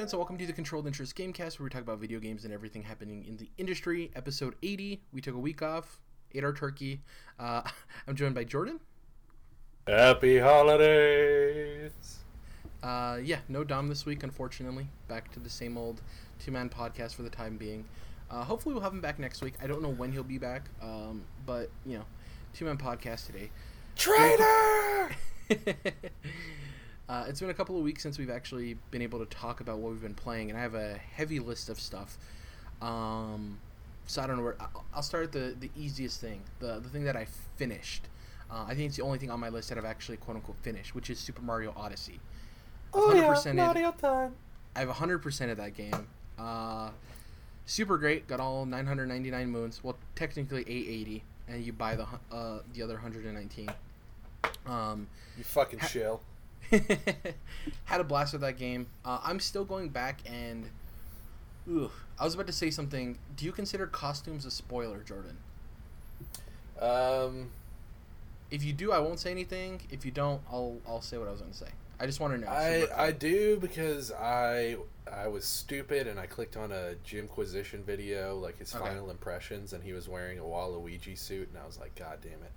gents, and welcome to the Controlled Interest Gamecast, where we talk about video games and everything happening in the industry. Episode 80. We took a week off, ate our turkey. Uh, I'm joined by Jordan. Happy holidays! Uh, yeah, no Dom this week, unfortunately. Back to the same old two man podcast for the time being. Uh, hopefully, we'll have him back next week. I don't know when he'll be back, um, but, you know, two man podcast today. Traitor! uh, it's been a couple of weeks since we've actually been able to talk about what we've been playing, and I have a heavy list of stuff. Um, so I don't know where. I'll- I'll start at the, the easiest thing, the, the thing that I finished. Uh, I think it's the only thing on my list that I've actually quote unquote finished, which is Super Mario Odyssey. oh yeah, Mario time. I have 100% of that game. Uh, super great. Got all 999 moons. Well, technically 880, and you buy the uh, the other 119. Um, You fucking Ha- chill. had a blast with that game. Uh, I'm still going back and. Ooh, I was about to say something. Do you consider costumes a spoiler, Jordan? Um, If you do, I won't say anything. If you don't, I'll I'll say what I was going to say. I just want to know. I I do because I I was stupid and I clicked on a Jimquisition video like his Okay. final impressions and he was wearing a Waluigi suit and I was like, God damn it.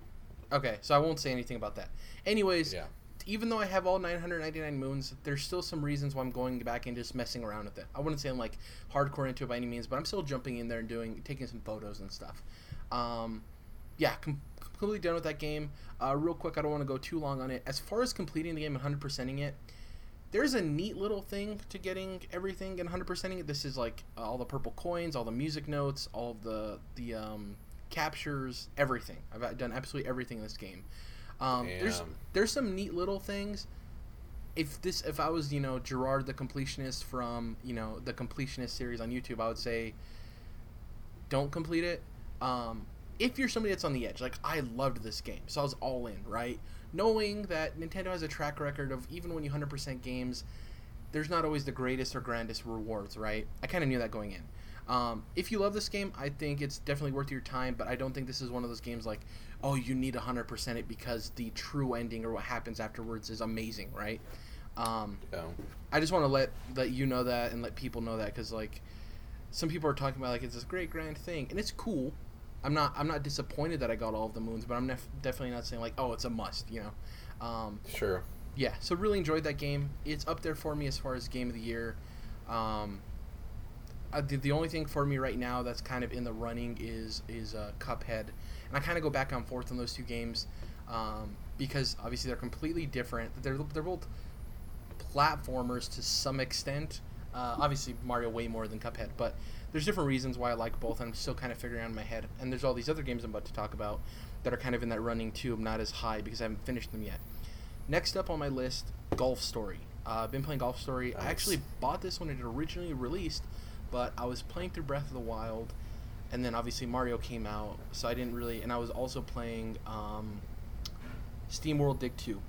Okay, so I won't say anything about that. Anyways, Yeah. Even though I have all 999 moons, there's still some reasons why I'm going back and just messing around with it. I wouldn't say I'm like hardcore into it by any means, but I'm still jumping in there and doing, taking some photos and stuff. Um, yeah, com- completely done with that game. Uh, real quick, I don't want to go too long on it. As far as completing the game and 100%ing it, there's a neat little thing to getting everything and 100%ing it. This is like uh, all the purple coins, all the music notes, all the the um, captures, everything. I've done absolutely everything in this game. Um, there's there's some neat little things. If this if I was you know Jirard the completionist from you know the completionist series on YouTube, I would say don't complete it. Um, if you're somebody that's on the edge, like I loved this game, so I was all in, right? Knowing that Nintendo has a track record of even when you 100% games, there's not always the greatest or grandest rewards, right? I kind of knew that going in. Um, if you love this game, I think it's definitely worth your time, but I don't think this is one of those games like, oh, you need 100% it because the true ending or what happens afterwards is amazing, right? Um, No. I just want to let let you know that and let people know that because like some people are talking about like it's this great grand thing and it's cool. I'm not I'm not disappointed that I got all of the moons, but I'm nef- definitely not saying like oh it's a must, you know. Um, Sure. yeah, so really enjoyed that game. It's up there for me as far as game of the year. Um, uh, the, the only thing for me right now that's kind of in the running is is uh, Cuphead, and I kind of go back and forth on those two games um, because obviously they're completely different. They're they're both platformers to some extent. Uh, obviously Mario way more than Cuphead, but there's different reasons why I like both. And I'm still kind of figuring out in my head. And there's all these other games I'm about to talk about that are kind of in that running too. I'm not as high because I haven't finished them yet. Next up on my list, Golf Story. Uh, I've been playing Golf Story. I actually bought this when it originally released, but I was playing through Breath of the Wild, and then obviously Mario came out, so I didn't really. And I was also playing um, SteamWorld Dig 2.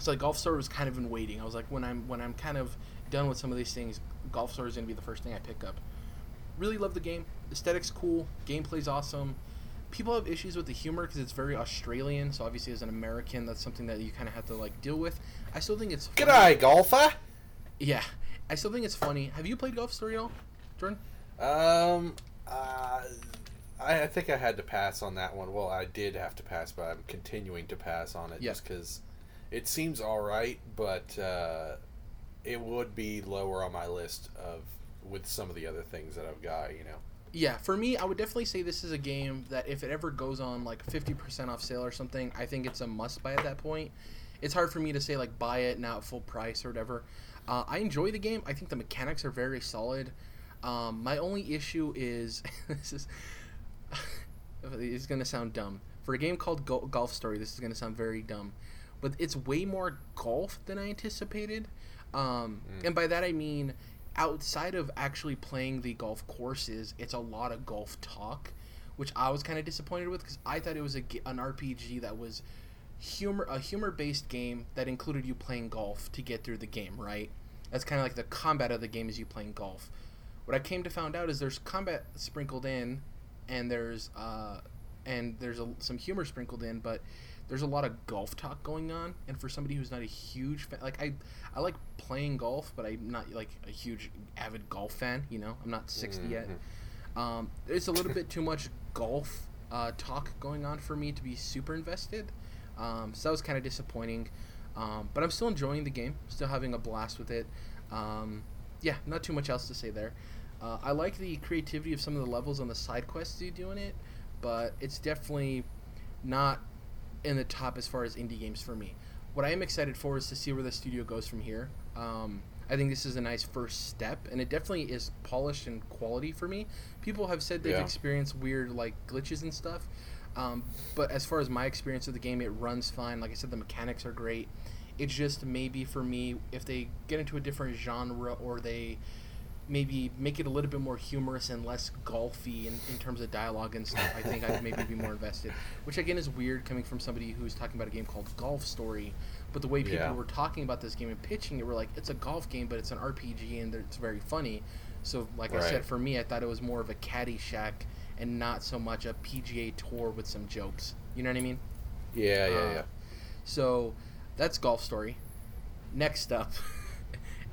So like Golf Story was kind of in waiting. I was like, when I'm when I'm kind of done with some of these things, Golf Story is gonna be the first thing I pick up. Really love the game. Aesthetics cool. Gameplay's awesome. People have issues with the humor because it's very Australian. So obviously, as an American, that's something that you kind of have to like deal with. I still think it's funny. G'day, golfer. Yeah, I still think it's funny. Have you played Golf Story at all, Jordan? Um, uh, I, I think I had to pass on that one. Well, I did have to pass, but I'm continuing to pass on it Yeah. just because it seems all right, but uh, it would be lower on my list of with some of the other things that I've got. You know. Yeah, for me, I would definitely say this is a game that if it ever goes on like 50% off sale or something, I think it's a must buy at that point. It's hard for me to say like buy it now at full price or whatever. Uh, I enjoy the game. I think the mechanics are very solid. Um, my only issue is this is it's gonna sound dumb for a game called Go- Golf Story. This is gonna sound very dumb, but it's way more golf than I anticipated. Um, Mm. And by that I mean outside of actually playing the golf courses, it's a lot of golf talk, which I was kind of disappointed with because I thought it was a, an RPG that was humor a humor based game that included you playing golf to get through the game, right? That's kind of like the combat of the game is you playing golf. What I came to find out is there's combat sprinkled in, and there's uh, and there's a, some humor sprinkled in, but there's a lot of golf talk going on, and for somebody who's not a huge fan, like I, I like playing golf, but I'm not like a huge avid golf fan. You know, I'm not 60 mm-hmm. yet. Um, it's a little bit too much golf uh, talk going on for me to be super invested. Um, so that was kind of disappointing. Um, but I'm still enjoying the game, still having a blast with it. Um, yeah, not too much else to say there. Uh, I like the creativity of some of the levels on the side quests you do in it, but it's definitely not in the top as far as indie games for me. What I am excited for is to see where the studio goes from here. Um, I think this is a nice first step, and it definitely is polished and quality for me. People have said they've yeah. experienced weird like glitches and stuff, um, but as far as my experience of the game, it runs fine. Like I said, the mechanics are great. It's just maybe for me, if they get into a different genre or they maybe make it a little bit more humorous and less golfy in, in terms of dialogue and stuff, I think I'd maybe be more invested. Which again is weird coming from somebody who's talking about a game called Golf Story. But the way people yeah. were talking about this game and pitching it were like, it's a golf game, but it's an RPG and it's very funny. So, like right. I said, for me, I thought it was more of a Caddyshack and not so much a PGA Tour with some jokes. You know what I mean? Yeah, yeah, uh, yeah. So, that's Golf Story. Next up.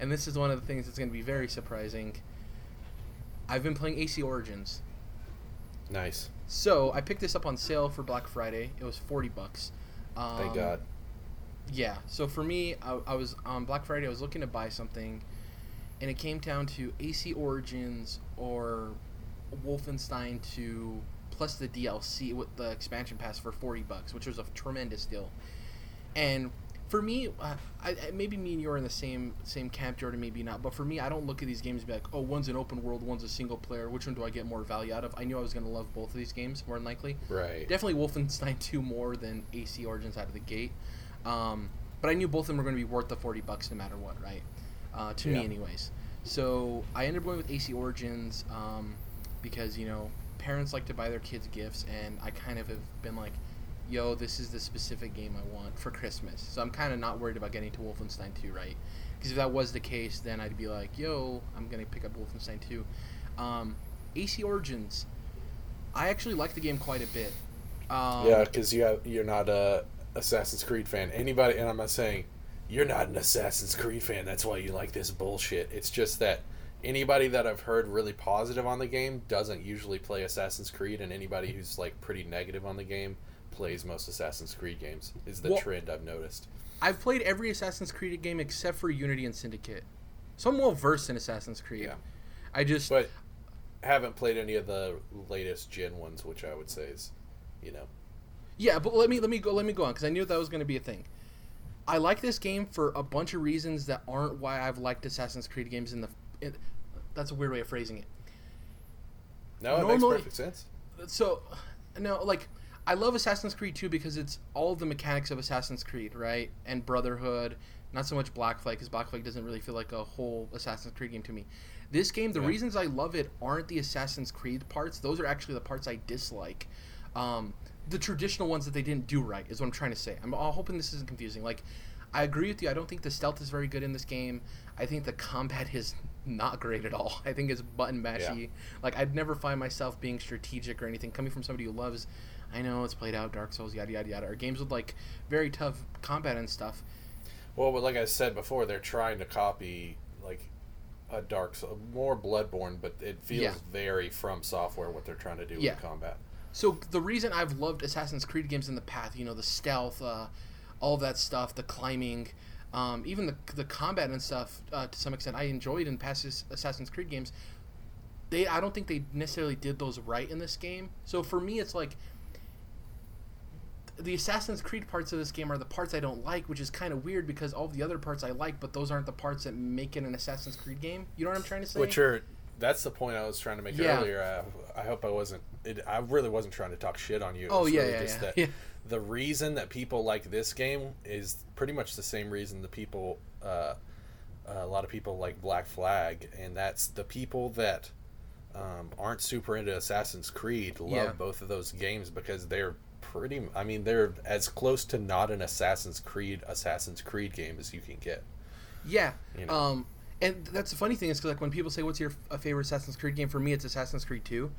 and this is one of the things that's going to be very surprising. I've been playing AC Origins. Nice. So I picked this up on sale for Black Friday. It was forty bucks. Um, Thank God. Yeah. So for me, I, I, was on Black Friday. I was looking to buy something, and it came down to AC Origins or Wolfenstein 2 plus the DLC with the expansion pass for forty bucks, which was a tremendous deal. And for me, uh, I, maybe me and you are in the same same camp, Jordan. Maybe not, but for me, I don't look at these games and be like, oh, one's an open world, one's a single player. Which one do I get more value out of? I knew I was going to love both of these games more than likely. Right. Definitely Wolfenstein 2 more than AC Origins out of the gate. Um, but I knew both of them were going to be worth the forty bucks no matter what, right? Uh, to yeah. me, anyways. So I ended up going with AC Origins um, because you know parents like to buy their kids gifts, and I kind of have been like yo, this is the specific game I want for Christmas. So I'm kind of not worried about getting to Wolfenstein 2, right? Because if that was the case, then I'd be like, yo, I'm going to pick up Wolfenstein 2. Um, AC Origins, I actually like the game quite a bit. Um, yeah, because you you're not a Assassin's Creed fan. Anybody, and I'm not saying you're not an Assassin's Creed fan. That's why you like this bullshit. It's just that anybody that I've heard really positive on the game doesn't usually play Assassin's Creed, and anybody who's like pretty negative on the game plays most Assassin's Creed games. Is the well, trend I've noticed. I've played every Assassin's Creed game except for Unity and Syndicate, so I'm well versed in Assassin's Creed. Yeah. I just but haven't played any of the latest gen ones, which I would say is, you know. Yeah, but let me let me go let me go on because I knew that was going to be a thing. I like this game for a bunch of reasons that aren't why I've liked Assassin's Creed games in the. It, that's a weird way of phrasing it. No, it Normally, makes perfect sense. So, no, like I love Assassin's Creed 2 because it's all the mechanics of Assassin's Creed, right? And Brotherhood, not so much Black Flag because Black Flag doesn't really feel like a whole Assassin's Creed game to me. This game, the yeah. reasons I love it aren't the Assassin's Creed parts; those are actually the parts I dislike. Um, the traditional ones that they didn't do right is what I'm trying to say. I'm hoping this isn't confusing. Like, I agree with you. I don't think the stealth is very good in this game. I think the combat is not great at all. I think it's button mashy. Yeah. Like, I'd never find myself being strategic or anything. Coming from somebody who loves I know it's played out, Dark Souls, yada yada yada. Or games with like very tough combat and stuff. Well, but like I said before, they're trying to copy like a Dark Souls, more Bloodborne, but it feels yeah. very FromSoftware what they're trying to do yeah. with combat. So the reason I've loved Assassin's Creed games in the past, you know, the stealth, uh, all that stuff, the climbing, um, even the the combat and stuff, uh, to some extent, I enjoyed in past Assassin's Creed games. They, I don't think they necessarily did those right in this game. So for me, it's like the Assassin's Creed parts of this game are the parts I don't like, which is kind of weird because all the other parts I like, but those aren't the parts that make it an Assassin's Creed game. You know what I'm trying to say? Which are that's the point I was trying to make yeah. earlier. I, I, hope I wasn't. It, I really wasn't trying to talk shit on you. oh yeah, really yeah, yeah. That yeah. The reason that people like this game is pretty much the same reason the people, uh, a lot of people like Black Flag, and that's the people that um, aren't super into Assassin's Creed love yeah. both of those games because they're pretty. I mean, they're as close to not an Assassin's Creed Assassin's Creed game as you can get. Yeah. You know? Um, and that's the funny thing is because like when people say, "What's your favorite Assassin's Creed game?" For me, it's Assassin's Creed Two.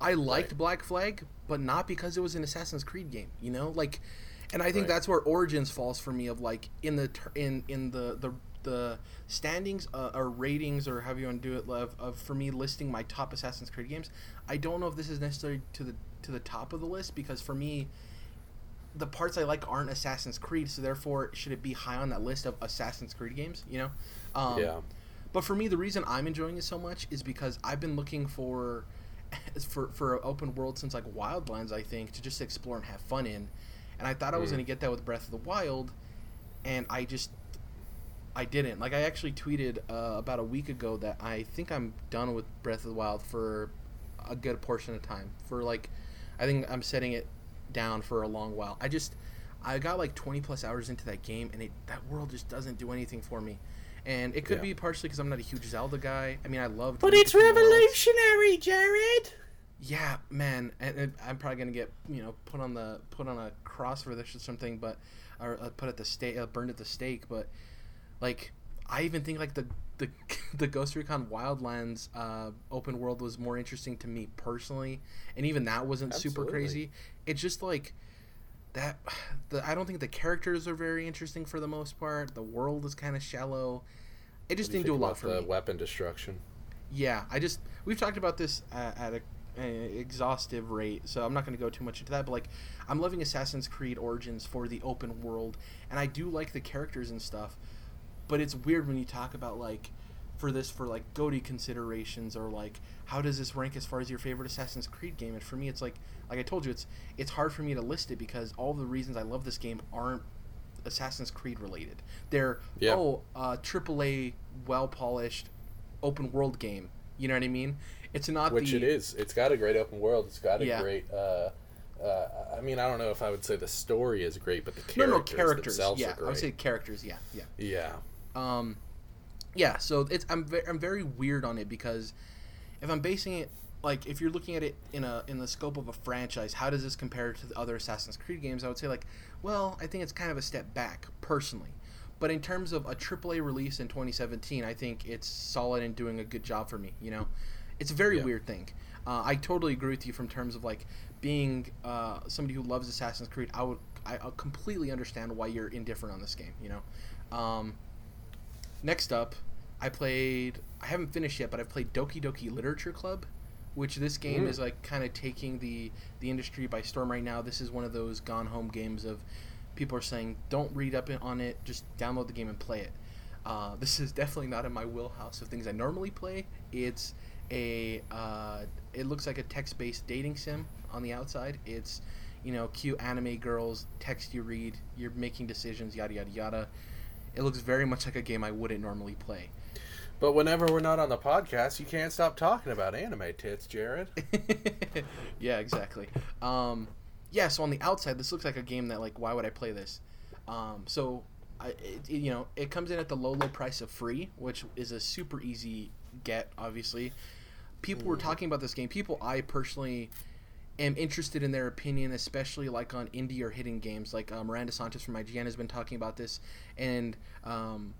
I liked right. Black Flag, but not because it was an Assassin's Creed game. You know, like, and I think Right. that's where Origins falls for me. Of like in the in in the the the standings uh, or ratings or however you want to do it of, of for me listing my top Assassin's Creed games. I don't know if this is necessarily to the to the top of the list because for me, the parts I like aren't Assassin's Creed, so therefore should it be high on that list of Assassin's Creed games? You know, um, yeah. but for me, the reason I'm enjoying it so much is because I've been looking for for for an open world since like Wildlands, I think, to just explore and have fun in. And I thought I was Mm. gonna get that with Breath of the Wild, and I just I didn't. Like I actually tweeted uh, about a week ago that I think I'm done with Breath of the Wild for a good portion of time. For like, I think I'm setting it down for a long while. I just I got like 20 plus hours into that game, and it that world just doesn't do anything for me. And it could Yeah. be partially because I'm not a huge Zelda guy. I mean, I love. But it's revolutionary, Jared. Yeah, man, and, and I'm probably gonna get you know put on the put on a cross for this or something, but or uh, put at the stake, uh, burned at the stake. But like, I even think like the the the Ghost Recon Wildlands uh, open world was more interesting to me personally, and even that wasn't super crazy. It's just like that. The I don't think the characters are very interesting for the most part. The world is kind of shallow. It just didn't do a lot for the me. weapon destruction. Yeah, I just we've talked about this uh, at a, a exhaustive rate, so I'm not going to go too much into that. But like, I'm loving Assassin's Creed Origins for the open world, and I do like the characters and stuff. But it's weird when you talk about like for this for like GOTY considerations or like how does this rank as far as your favorite Assassin's Creed game? And for me, it's like like I told you, it's it's hard for me to list it because all the reasons I love this game aren't Assassin's Creed related. They're Yeah. oh, uh, AAA, well polished, open world game. You know what I mean? It's not Which the it is. It's got a great open world. It's got a Yeah. great. Uh, uh, I mean, I don't know if I would say the story is great, but the characters, no characters. themselves Yeah, are I would say characters. Yeah, yeah. yeah. Um, yeah. So it's I'm ve- I'm very weird on it because if I'm basing it like if you're looking at it in a in the scope of a franchise, how does this compare to the other Assassin's Creed games? I would say like, well, I think it's kind of a step back personally. But in terms of a AAA release in 2017, I think it's solid and doing a good job for me. You know, it's a very Yeah. weird thing. Uh, I totally agree with you from terms of like being uh, somebody who loves Assassin's Creed. I would I I completely understand why you're indifferent on this game. You know. Um, next up, I played. I haven't finished yet, but I've played Doki Doki Literature Club, which this game Mm. is like kind of taking the the industry by storm right now. This is one of those gone home games of people are saying don't read up on it, just download the game and play it. Uh, this is definitely not in my wheelhouse of things I normally play. It's a uh, it looks like a text based dating sim on the outside. It's you know cute anime girls text you read, you're making decisions, yada yada yada. It looks very much like a game I wouldn't normally play. But whenever we're not on the podcast, you can't stop talking about anime tits, Jared. yeah, exactly. Um, yeah, so on the outside, this looks like a game that like, why would I play this? Um, so, I, it, you know, it comes in at the low, low price of free, which is a super easy get. Obviously, people were talking about this game. People I personally am interested in their opinion, especially like on indie or hidden games. Like uh, Miranda Sanchez from IGN has been talking about this, and um,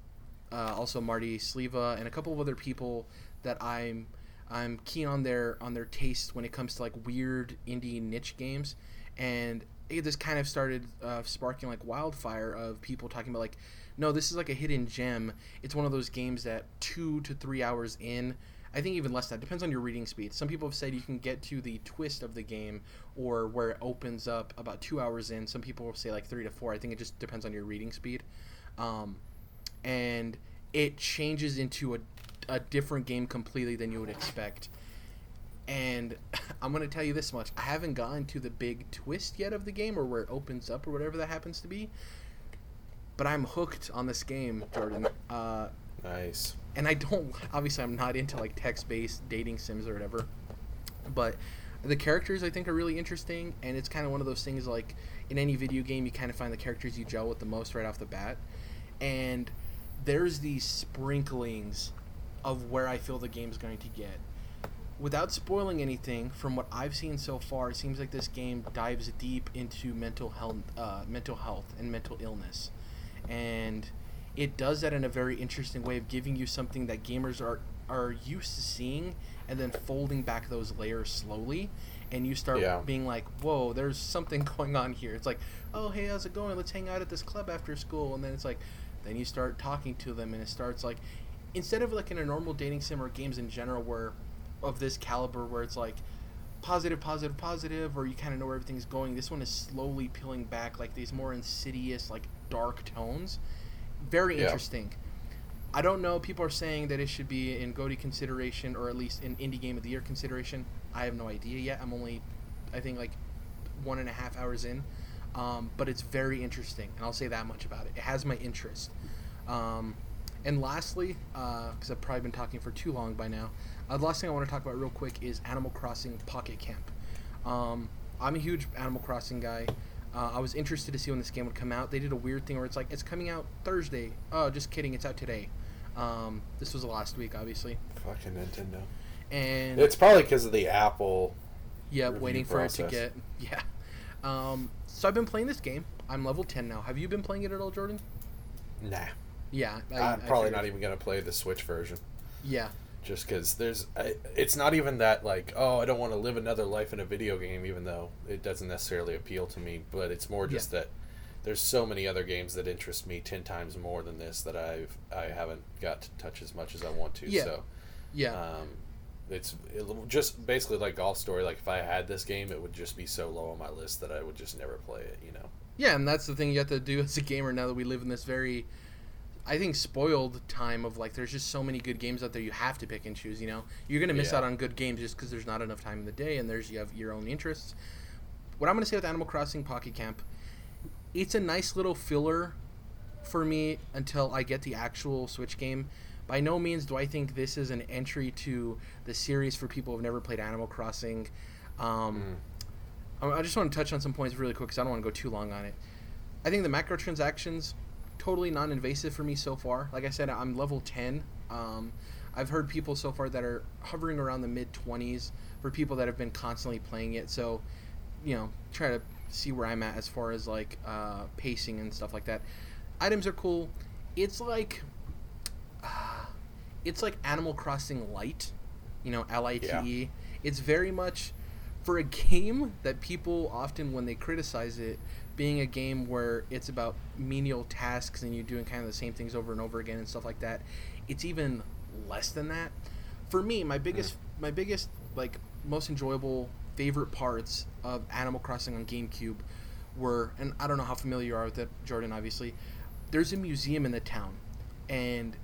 uh, also Marty Sliva and a couple of other people that I'm I'm keen on their on their taste when it comes to like weird indie niche games, and it just kind of started uh, sparking like wildfire of people talking about like, no, this is like a hidden gem. It's one of those games that two to three hours in. I think even less that depends on your reading speed. Some people have said you can get to the twist of the game or where it opens up about two hours in. Some people will say like three to four. I think it just depends on your reading speed. Um, and it changes into a, a different game completely than you would expect. And I'm going to tell you this much I haven't gotten to the big twist yet of the game or where it opens up or whatever that happens to be. But I'm hooked on this game, Jordan. Uh, Nice. And I don't obviously I'm not into like text-based dating sims or whatever, but the characters I think are really interesting, and it's kind of one of those things like in any video game you kind of find the characters you gel with the most right off the bat, and there's these sprinklings of where I feel the game's going to get. Without spoiling anything, from what I've seen so far, it seems like this game dives deep into mental health, uh, mental health and mental illness, and it does that in a very interesting way of giving you something that gamers are are used to seeing and then folding back those layers slowly and you start Yeah. being like, "Whoa, there's something going on here." It's like, "Oh, hey, how's it going? Let's hang out at this club after school." And then it's like, then you start talking to them, and it starts like, instead of like in a normal dating sim or games in general, where of this caliber, where it's like positive, positive, positive, or you kind of know where everything's going. This one is slowly peeling back like these more insidious, like dark tones. Very Yeah. interesting. I don't know. People are saying that it should be in GOTY consideration, or at least in Indie Game of the Year consideration. I have no idea yet. I'm only, I think, like one and a half hours in. Um, but it's very interesting, and I'll say that much about it. It has my interest. Um, and lastly, because I've probably been talking for too long by now, uh, the last thing I want to talk about real quick is Animal Crossing Pocket Camp. Um, I'm a huge Animal Crossing guy. Uh, I was interested to see when this game would come out. They did a weird thing where it's like it's coming out Thursday. Oh, just kidding, it's out today. Um, this was last week, obviously, Fucking Nintendo. and It's probably because of the Apple. yeah, waiting for it to get yeah. Um, so I've been playing this game. I'm level ten now. Have you been playing it at all, Jordan? Nah. Yeah, I, I'm probably figured. not even gonna play the Switch version. Yeah, just because there's I, it's not even that like oh i don't want to live another life in a video game even though it doesn't necessarily appeal to me but it's more just that there's so many other games that interest me 10 times more than this that i've i haven't got to touch as much as i want to Yeah. so yeah. um it's it, just basically like golf story like if i had this game it would just be so low on my list that i would just never play it you know Yeah, and that's the thing you have to do as a gamer now that we live in this very, I think, spoiled time of like there's just so many good games out there you have to pick and choose. You know, you're gonna miss Yeah. out on good games just because there's not enough time in the day, and there's you have your own interests. What I'm gonna say with Animal Crossing Pocket Camp, it's a nice little filler for me until I get the actual Switch game. By no means do I think this is an entry to the series for people who've never played Animal Crossing. Um, Mm. I just want to touch on some points really quick because I don't want to go too long on it. I think the microtransactions totally non-invasive for me so far. Like I said, I'm level 10. Um, I've heard people so far that are hovering around the mid 20s for people that have been constantly playing it. So, you know, try to see where I'm at as far as like uh, pacing and stuff like that. Items are cool. It's like uh, it's like Animal Crossing Light, you know, L I T E. It's very much for a game that people often when they criticize it being a game where it's about menial tasks and you're doing kind of the same things over and over again and stuff like that. It's even less than that. For me, my biggest mm. my biggest like most enjoyable favorite parts of Animal Crossing on GameCube were and I don't know how familiar you are with it, Jordan, obviously. There's a museum in the town and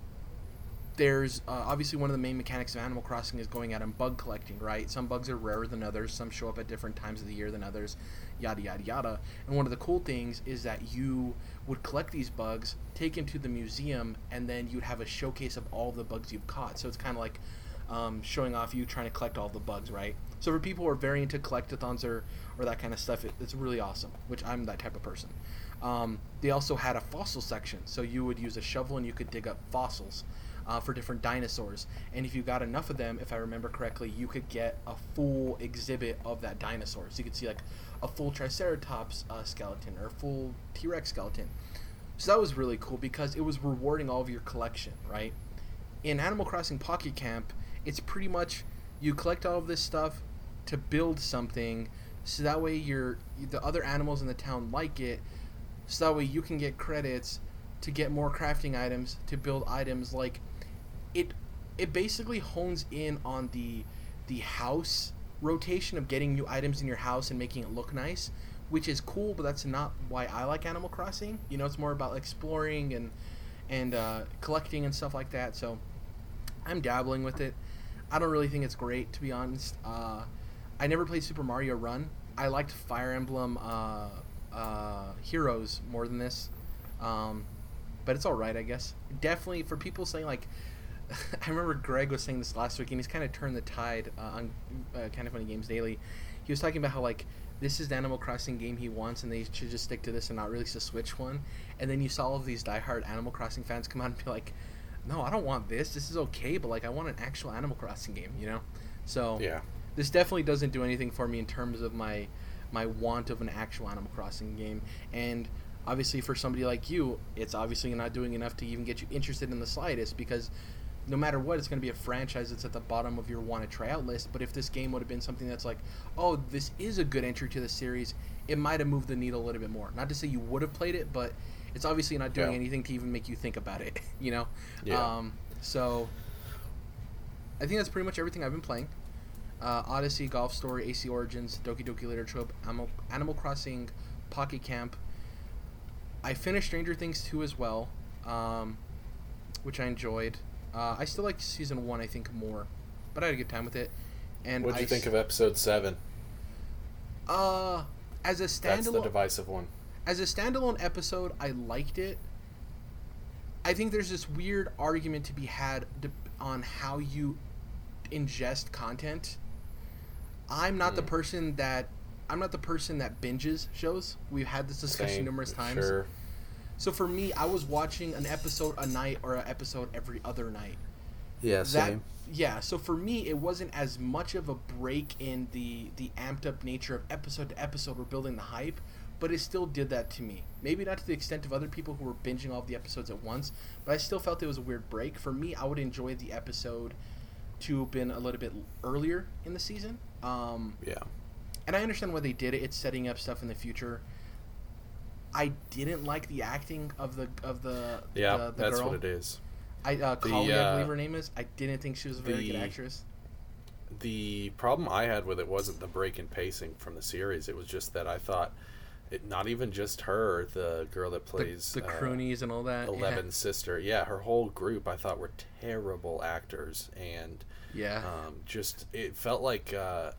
there's uh, obviously one of the main mechanics of Animal Crossing is going out and bug collecting, right? Some bugs are rarer than others, some show up at different times of the year than others, yada yada yada. And one of the cool things is that you would collect these bugs, take them to the museum, and then you'd have a showcase of all the bugs you've caught. So it's kind of like um, showing off you trying to collect all the bugs, right? So for people who are very into collectathons or, or that kind of stuff, it, it's really awesome, which I'm that type of person. Um, they also had a fossil section, so you would use a shovel and you could dig up fossils uh, for different dinosaurs. And if you got enough of them, if I remember correctly, you could get a full exhibit of that dinosaur. So you could see like a full Triceratops uh, skeleton or a full T Rex skeleton. So that was really cool because it was rewarding all of your collection, right? In Animal Crossing Pocket Camp, it's pretty much you collect all of this stuff to build something so that way your the other animals in the town like it so that way you can get credits to get more crafting items to build items like it it basically hones in on the the house rotation of getting new items in your house and making it look nice which is cool but that's not why i like animal crossing. You know it's more about exploring and and uh, collecting and stuff like that so i'm dabbling with it. I don't really think it's great to be honest. Uh, i never played super mario run. I liked fire emblem uh, uh, heroes more than this um, but it's all right, I guess. Definitely for people saying like, I remember Greg was saying this last week, and he's kind of turned the tide uh, on uh, kind of funny games daily. He was talking about how like this is the Animal Crossing game he wants, and they should just stick to this and not release a Switch one. And then you saw all of these diehard Animal Crossing fans come out and be like, "No, I don't want this. This is okay, but like I want an actual Animal Crossing game," you know. So yeah this definitely doesn't do anything for me in terms of my my want of an actual Animal Crossing game. And obviously, for somebody like you, it's obviously not doing enough to even get you interested in the slightest because no matter what, it's going to be a franchise that's at the bottom of your want to try out list. But if this game would have been something that's like, oh, this is a good entry to the series, it might have moved the needle a little bit more. Not to say you would have played it, but it's obviously not doing Yeah. anything to even make you think about it. You know. Yeah. Um, so I think that's pretty much everything I've been playing. Uh, Odyssey, Golf Story, AC Origins, Doki Doki Literature, Animal, Animal Crossing, Pocket Camp. I finished Stranger Things 2 as well, um, which I enjoyed. Uh, I still like season one, I think, more, but I had a good time with it. And What'd I you think s- of episode seven? Uh, as a standalone, That's the divisive one. as a standalone episode, I liked it. I think there's this weird argument to be had de- on how you ingest content. I'm not the Mm. person that I'm not the person that binges shows. We've had this discussion Same, numerous times. Sure. So for me, I was watching an episode a night or an episode every other night. Yeah, That yeah, so for me it wasn't as much of a break in the the amped up nature of episode to episode we're building the hype, but it still did that to me. Maybe not to the extent of other people who were binging all the episodes at once, but I still felt it was a weird break. For me, I would enjoy the episode to have been a little bit earlier in the season. Um, Yeah. and I understand why they did it. It's setting up stuff in the future. I didn't like the acting of the of the Yeah, the, the that's girl. what it is. I uh, The, Kali, I uh, believe her name is. I didn't think she was a very good actress. The problem I had with it wasn't the break in pacing from the series. It was just that I thought, it not even just her, the girl that The, plays the uh, croonies and all that. yeah. Eleven's sister. Yeah, her whole group I thought were terrible actors, and Yeah. um, just it felt like uh,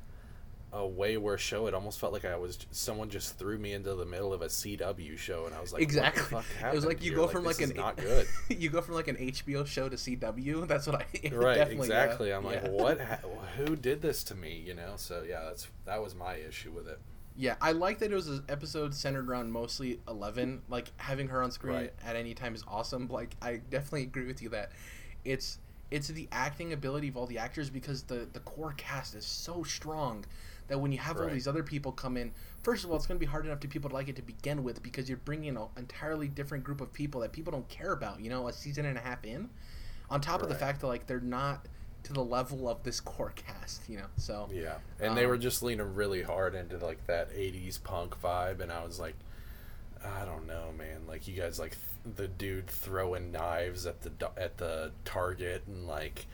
a way worse show. It almost felt like I was someone just threw me into the middle of a CW show, and I was like, exactly. What it was like you here? go from like is an not good. you go from like an HBO show to CW. That's what I right definitely, yeah. exactly i'm like Yeah. what ha- who did this to me you know so yeah that's that was my issue with it Yeah, I like that it was an episode centered around mostly Eleven. Like having her on screen Right. at any time is awesome. Like I definitely agree with you that it's it's the acting ability of all the actors because the the core cast is so strong that when you have all these other people come in, first of all, it's going to be hard enough to people to like it to begin with because you're bringing an entirely different group of people that people don't care about. You know, a season and a half in, on top of the fact that like they're not to the level of this core cast. You know, so yeah and they Um, were just leaning really hard into like that 80s punk vibe and i was like i don't know man like you guys like th- the dude throwing knives at the do- at the target and like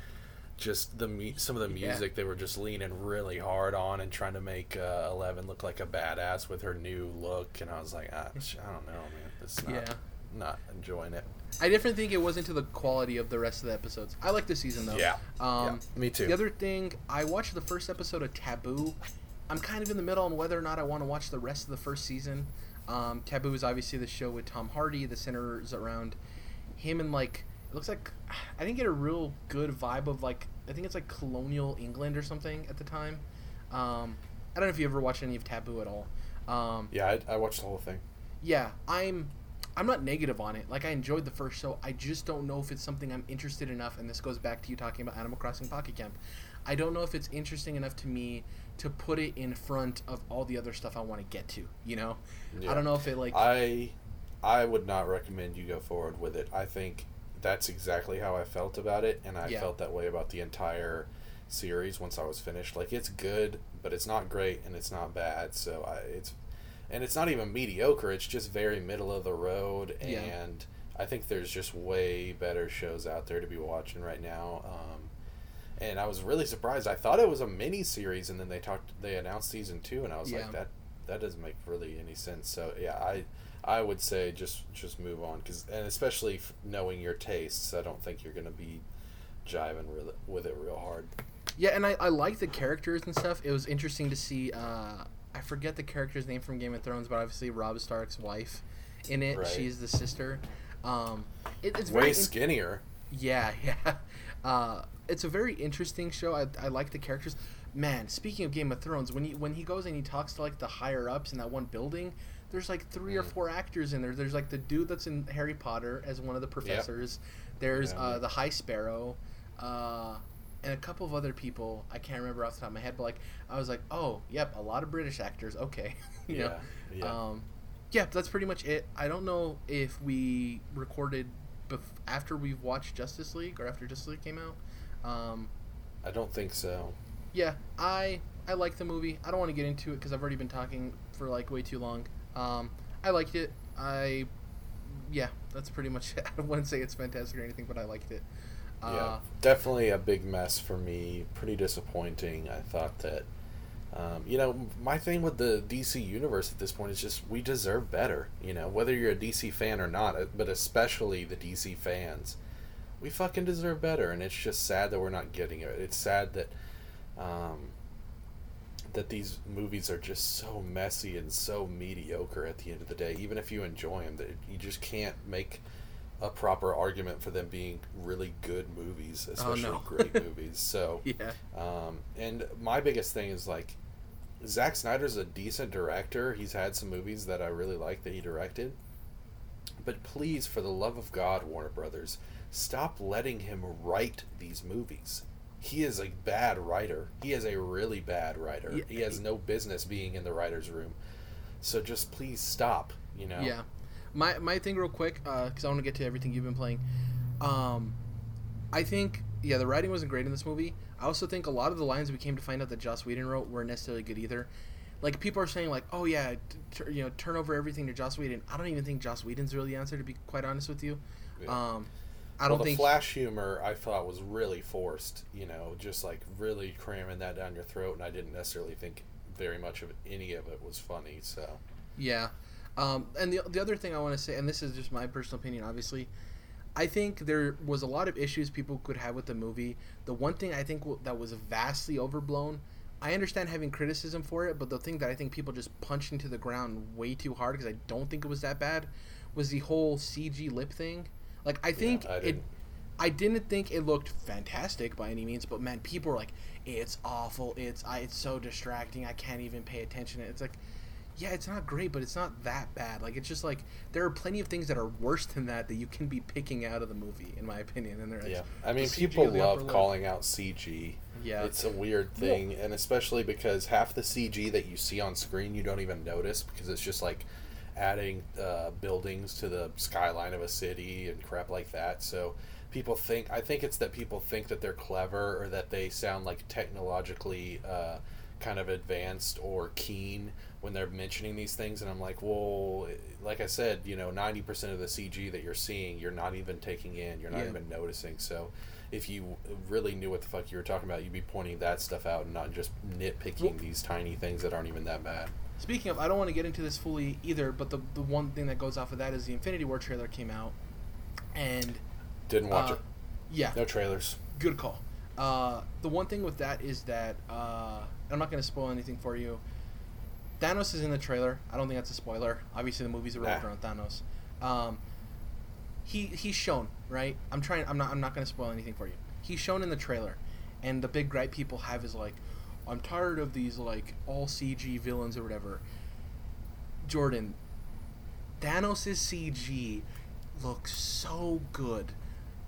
just the mu- some of the Yeah. music they were just leaning really hard on and trying to make uh, Eleven look like a badass with her new look, and I was like, ah, I don't know, man, this not, Yeah. not enjoying it. I definitely think it wasn't to the quality of the rest of the episodes. I like the season though. Yeah. Um, yeah, me too. The other thing, I watched the first episode of Taboo. I'm kind of in the middle on whether or not I want to watch the rest of the first season. Um, Taboo is obviously the show with Tom Hardy. The centers around him and like it looks like I didn't get a real good vibe of like I think it's like colonial England or something at the time. Um, I don't know if you ever watched any of Taboo at all. Um, yeah, I, I watched the whole thing. yeah, I'm I'm not negative on it. Like I enjoyed the first show. I just don't know if it's something I'm interested enough and this goes back to you talking about Animal Crossing Pocket Camp. I don't know if it's interesting enough to me to put it in front of all the other stuff I want to get to, you know? Yeah. I don't know if it like I I would not recommend you go forward with it. I think that's exactly how I felt about it, and I Yeah. felt that way about the entire series once I was finished. Like it's good, but it's not great and it's not bad. So I it's and it's not even mediocre. It's just very middle of the road, Yeah. and I think there's just way better shows out there to be watching right now. Um, and I was really surprised. I thought it was a mini series, and then they talked. They announced season two, and I was Yeah. like, that that doesn't make really any sense. So yeah, I I would say just just move on because and especially f- knowing your tastes, I don't think you're gonna be jiving with it, with it real hard. Yeah, and I, I like the characters and stuff. It was interesting to see uh I forget the character's name from Game of Thrones, but obviously Rob Stark's wife in it. Right. She's the sister. Um it, it's Way very in- skinnier. Yeah, yeah. Uh, it's a very interesting show. I, I like the characters. Man, speaking of Game of Thrones, when he when he goes and he talks to like the higher ups in that one building, there's like three or Mm. four actors in there. There's like the dude that's in Harry Potter as one of the professors. There's Yeah. uh, the High Sparrow, uh, and a couple of other people. I can't remember off the top of my head, but like I was like, oh, yep, a lot of British actors. Okay, you know. Yeah, yeah. Um, yeah, that's pretty much it. I don't know if we recorded bef- after we've watched Justice League or after Justice League came out. Um, I don't think so. yeah, I I like the movie. I don't want to get into it because I've already been talking for like way too long. Um, I liked it. I yeah, that's pretty much it. I wouldn't say it's fantastic or anything, but I liked it. Uh, yeah, definitely a big mess for me. Pretty disappointing. I thought that, um, you know, my thing with the DC universe at this point is just we deserve better. You know, whether you're a DC fan or not, uh, but especially the DC fans, we fucking deserve better. And it's just sad that we're not getting it. It's sad that, um, that these movies are just so messy and so mediocre at the end of the day. Even if you enjoy them, that you just can't make a proper argument for them being really good movies, especially no. great movies. So, yeah, um, and my biggest thing is like, Zack Snyder's a decent director. He's had some movies that I really like that he directed. But please, for the love of God, Warner Brothers, stop letting him write these movies. He is a bad writer. He is a really bad writer. Yeah. He has no business being in the writer's room. So just please stop, you know? yeah. My my thing real quick because I want to get to everything you've been playing. Um, I think yeah, the writing wasn't great in this movie. I also think a lot of the lines we came to find out that Joss Whedon wrote weren't necessarily good either. Like people are saying like, oh yeah, t- you know, turn over everything to Joss Whedon. I don't even think Joss Whedon's really the answer to be quite honest with you. Yeah. Um, I well, don't the think Flash humor I thought was really forced. You know, just like really cramming that down your throat, and I didn't necessarily think very much of any of it was funny. So Yeah. Um, and the, the other thing I want to say, and this is just my personal opinion, obviously, I think there was a lot of issues people could have with the movie. The one thing I think w- that was vastly overblown, I understand having criticism for it, but the thing that I think people just punched into the ground way too hard because I don't think it was that bad, was the whole CG lip thing. Like I think I it. I didn't think it looked fantastic by any means, but man, people were like, "It's awful. It's I, it's so distracting. I can't even pay attention." It's like, yeah, it's not great, but it's not that bad. Like it's just like there are plenty of things that are worse than that that you can be picking out of the movie, in my opinion. And they're yeah, I mean, people of the upper love calling out CG. Yeah. it's a weird thing, and especially because half the CG that you see on screen you don't even notice because it's just like adding uh, buildings to the skyline of a city and crap like that. So people think I think it's that people think that they're clever or that they sound like technologically uh, kind of advanced or keen when they're mentioning these things and I'm like, "Well, like I said, you know, 90% of the CG that you're seeing, you're not even taking in, you're not Yeah. even noticing." So if you really knew what the fuck you were talking about, you'd be pointing that stuff out and not just nitpicking these tiny things that aren't even that bad. Speaking of, I don't want to get into this fully either, but the the one thing that goes off of that is the Infinity War trailer came out, and Didn't watch uh, it. yeah, No trailers. good call. Uh, the one thing with that is that uh, I'm not going to spoil anything for you. Thanos is in the trailer. I don't think that's a spoiler. Obviously, the movie's revolved Nah. around Thanos. Um, he he's shown right. I'm trying. I'm not. I'm not going to spoil anything for you. He's shown in the trailer, and the big gripe people have is like, I'm tired of these like all CG villains or whatever. Jordan, Thanos' CG looks so good.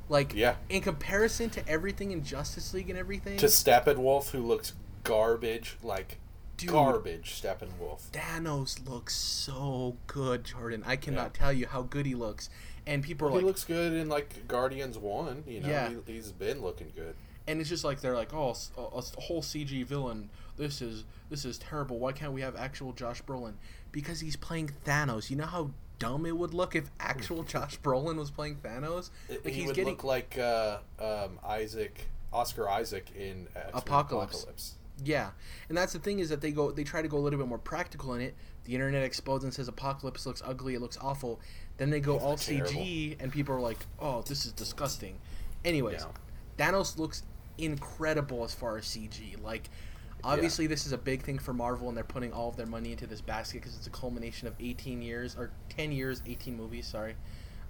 Like Yeah. in comparison to everything in Justice League and everything, To Steppenwolf, who looks garbage, like Dude. garbage. Steppenwolf. Thanos looks so good, Jordan. I cannot Yeah. tell you how good he looks. And people are he like, looks good in like Guardians One. You know, Yeah. he, he's been looking good. And it's just like they're like, oh, a whole CG villain. This is this is terrible. Why can't we have actual Josh Brolin? Because he's playing Thanos. You know how dumb it would look if actual Josh Brolin was playing Thanos. Like he he's would getting look like uh, um, Isaac, Oscar Isaac in X-Men Apocalypse. Apocalypse. Yeah, and that's the thing is that they go they try to go a little bit more practical in it. The internet explodes and says Apocalypse looks ugly, it looks awful. Then they go all CG, and people are like, "Oh, this is disgusting." Anyways, Thanos looks incredible as far as CG. Like, obviously, this is a big thing for Marvel, and they're putting all of their money into this basket because it's a culmination of 18 years or 10 years, 18 movies. Sorry,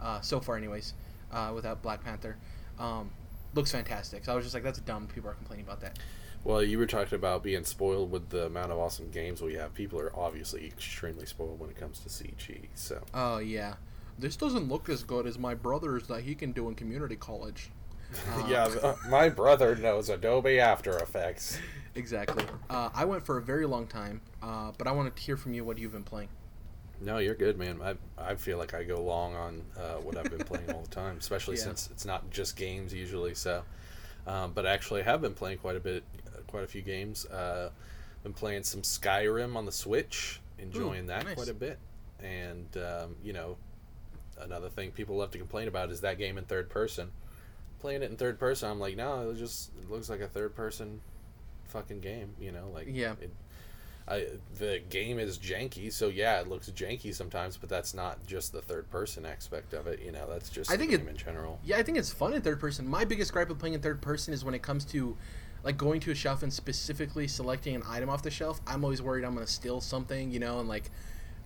uh, so far, anyways, uh, without Black Panther. Um, looks fantastic. So I was just like, "That's dumb." People are complaining about that. Well, you were talking about being spoiled with the amount of awesome games we have. People are obviously extremely spoiled when it comes to CG. So Oh yeah, this doesn't look as good as my brother's that he can do in community college. Uh, yeah, uh, my brother knows Adobe After Effects. exactly. Uh, I went for a very long time, uh, but I want to hear from you what you've been playing. No, you're good, man. I I feel like I go long on uh, what I've been playing all the time, especially Yeah. since it's not just games usually. So, um, but I actually, I have been playing quite a bit, uh, quite a few games. Uh, been playing some Skyrim on the Switch, enjoying that nice. quite a bit. And um, you know, another thing people love to complain about is that game in third person. Playing it in third person, I'm like, no, it just it looks like a third person fucking game. You know, like Yeah. It, I, the game is janky, so yeah, it looks janky sometimes, but that's not just the third person aspect of it. You know, that's just I the think game it- in general. Yeah, I think it's fun in third person. My biggest gripe with playing in third person is when it comes to like going to a shelf and specifically selecting an item off the shelf. I'm always worried I'm gonna steal something, you know, and like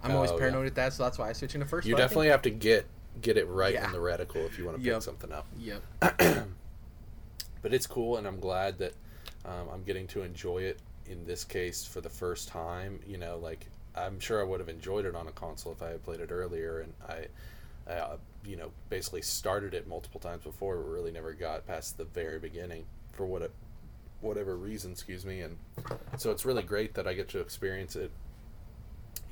I'm always Oh, yeah. paranoid at that, so that's why I switch into first. You but I think- definitely have to get get it right Yeah. in the reticle if you want to pick Yep. something up. Yep. but it's cool, and I'm glad that um, I'm getting to enjoy it in this case for the first time. You know, like I'm sure I would have enjoyed it on a console if I had played it earlier, and I, uh, you know, basically started it multiple times before, but really never got past the very beginning for what it, whatever reason, excuse me, and so it's really great that I get to experience it.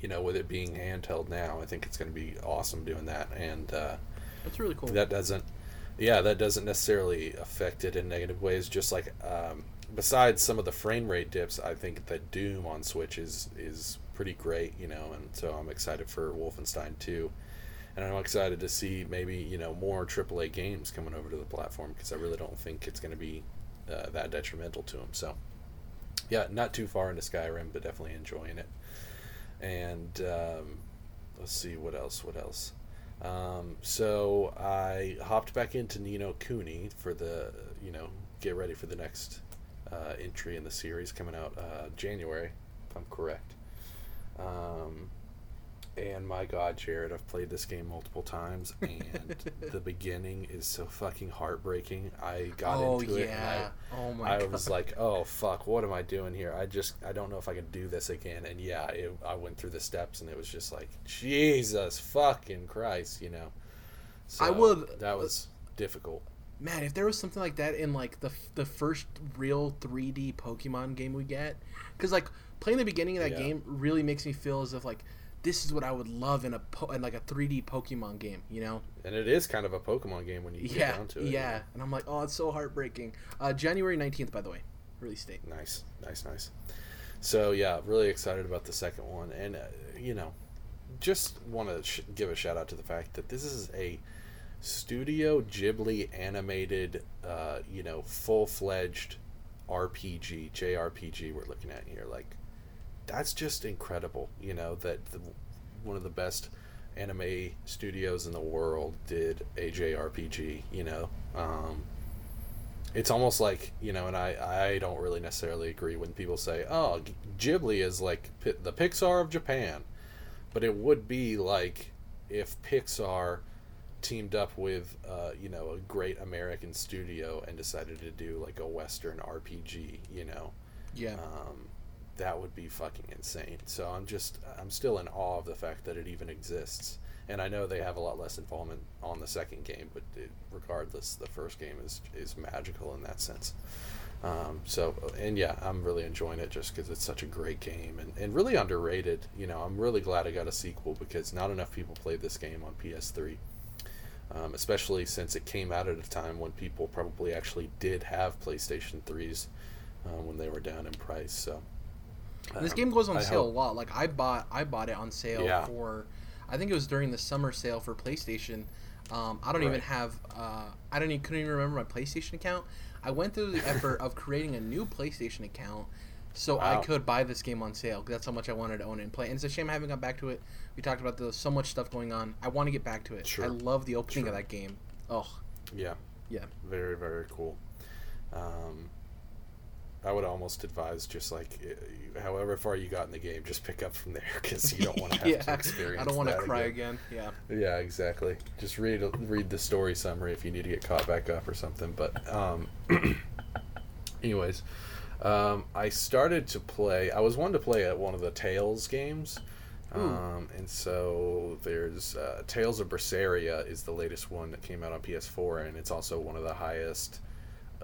You know, with it being handheld now, I think it's going to be awesome doing that, and. Uh, That's really cool. that doesn't yeah that doesn't necessarily affect it in negative ways just like um, besides some of the frame rate dips i think that doom on switch is is pretty great you know and so i'm excited for wolfenstein 2 and i'm excited to see maybe you know more aaa games coming over to the platform because i really don't think it's going to be uh, that detrimental to them so yeah not too far into skyrim but definitely enjoying it and um, let's see what else what else um, so I hopped back into Ni no Kuni for the, you know, get ready for the next uh, entry in the series coming out uh, January, if I'm correct. Um, and my God, Jirard, I've played this game multiple times, and the beginning is so fucking heartbreaking. I got oh into it, yeah. oh my I, I god. was like, "Oh fuck, what am I doing here? I just, I don't know if I can do this again." And yeah, it, I went through the steps, and it was just like, Jesus fucking Christ, you know. So I would- That uh, was difficult. Man, if there was something like that in like the the first real 3D Pokemon game we get, because like playing the beginning of that Yeah. game really makes me feel as if like this is what I would love in a po- in like a 3D Pokemon game, you know? And it is kind of a Pokemon game when you get Yeah, down to it. yeah. And I'm like, oh, it's so heartbreaking. Uh, January 19th, by the way, release date. Nice, nice, nice. So yeah, really excited about the second one, and uh, you know, just want to sh- give a shout out to the fact that this is a Studio Ghibli animated, uh, you know, full fledged RPG, JRPG we're looking at here. Like, that's just incredible. You know that the, one of the best anime studios in the world did a JRPG. You know. Um, it's almost like you know, and I I don't really necessarily agree when people say, "Oh, Ghibli is like Pi- the Pixar of Japan," but it would be like if Pixar teamed up with uh, you know a great American studio and decided to do like a Western RPG. You know, Yeah. um, that would be fucking insane. So I'm just I'm still in awe of the fact that it even exists. And I know they have a lot less involvement on the second game, but it, regardless, the first game is is magical in that sense. Um, so and yeah, I'm really enjoying it just because it's such a great game and, and really underrated. You know, I'm really glad I got a sequel because not enough people played this game on PS3, um, especially since it came out at a time when people probably actually did have PlayStation 3s uh, when they were down in price. So And this um, game goes on I sale hope- a lot. Like I bought I bought it on sale Yeah. for I think it was during the summer sale for PlayStation. Um, I don't even have uh, I don't even couldn't even remember my PlayStation account. I went through the effort of creating a new PlayStation account so I could buy this game on sale. That's how much I wanted to own it and play. And it's a shame I haven't got back to it. We talked about there's so much stuff going on. I want to get back to it. Sure. I love the opening Sure. of that game. Oh Yeah, yeah. very very cool. Um, I would almost advise just like however far you got in the game, just pick up from there because you don't want to have yeah. to experience. I don't want to cry again. Yeah. Yeah, exactly. Just read read the story summary if you need to get caught back up or something. But um, anyways, um, I started to play. I was wanting to play at one of the Tales games. Um, and so there's uh, Tales of Berseria is the latest one that came out on PS4, and it's also one of the highest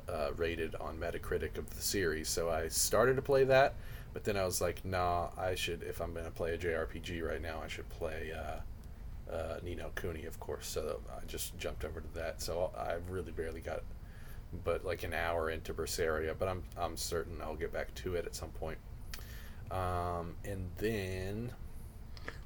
uh, rated on Metacritic of the series. So I started to play that, But then I was like, nah, I should if I'm gonna play a JRPG right now, I should play uh, uh, Ni no Kuni, of course. So I just jumped over to that. So I really barely got, but like an hour into Berseria. But I'm I'm certain I'll get back to it at some point. Um, and then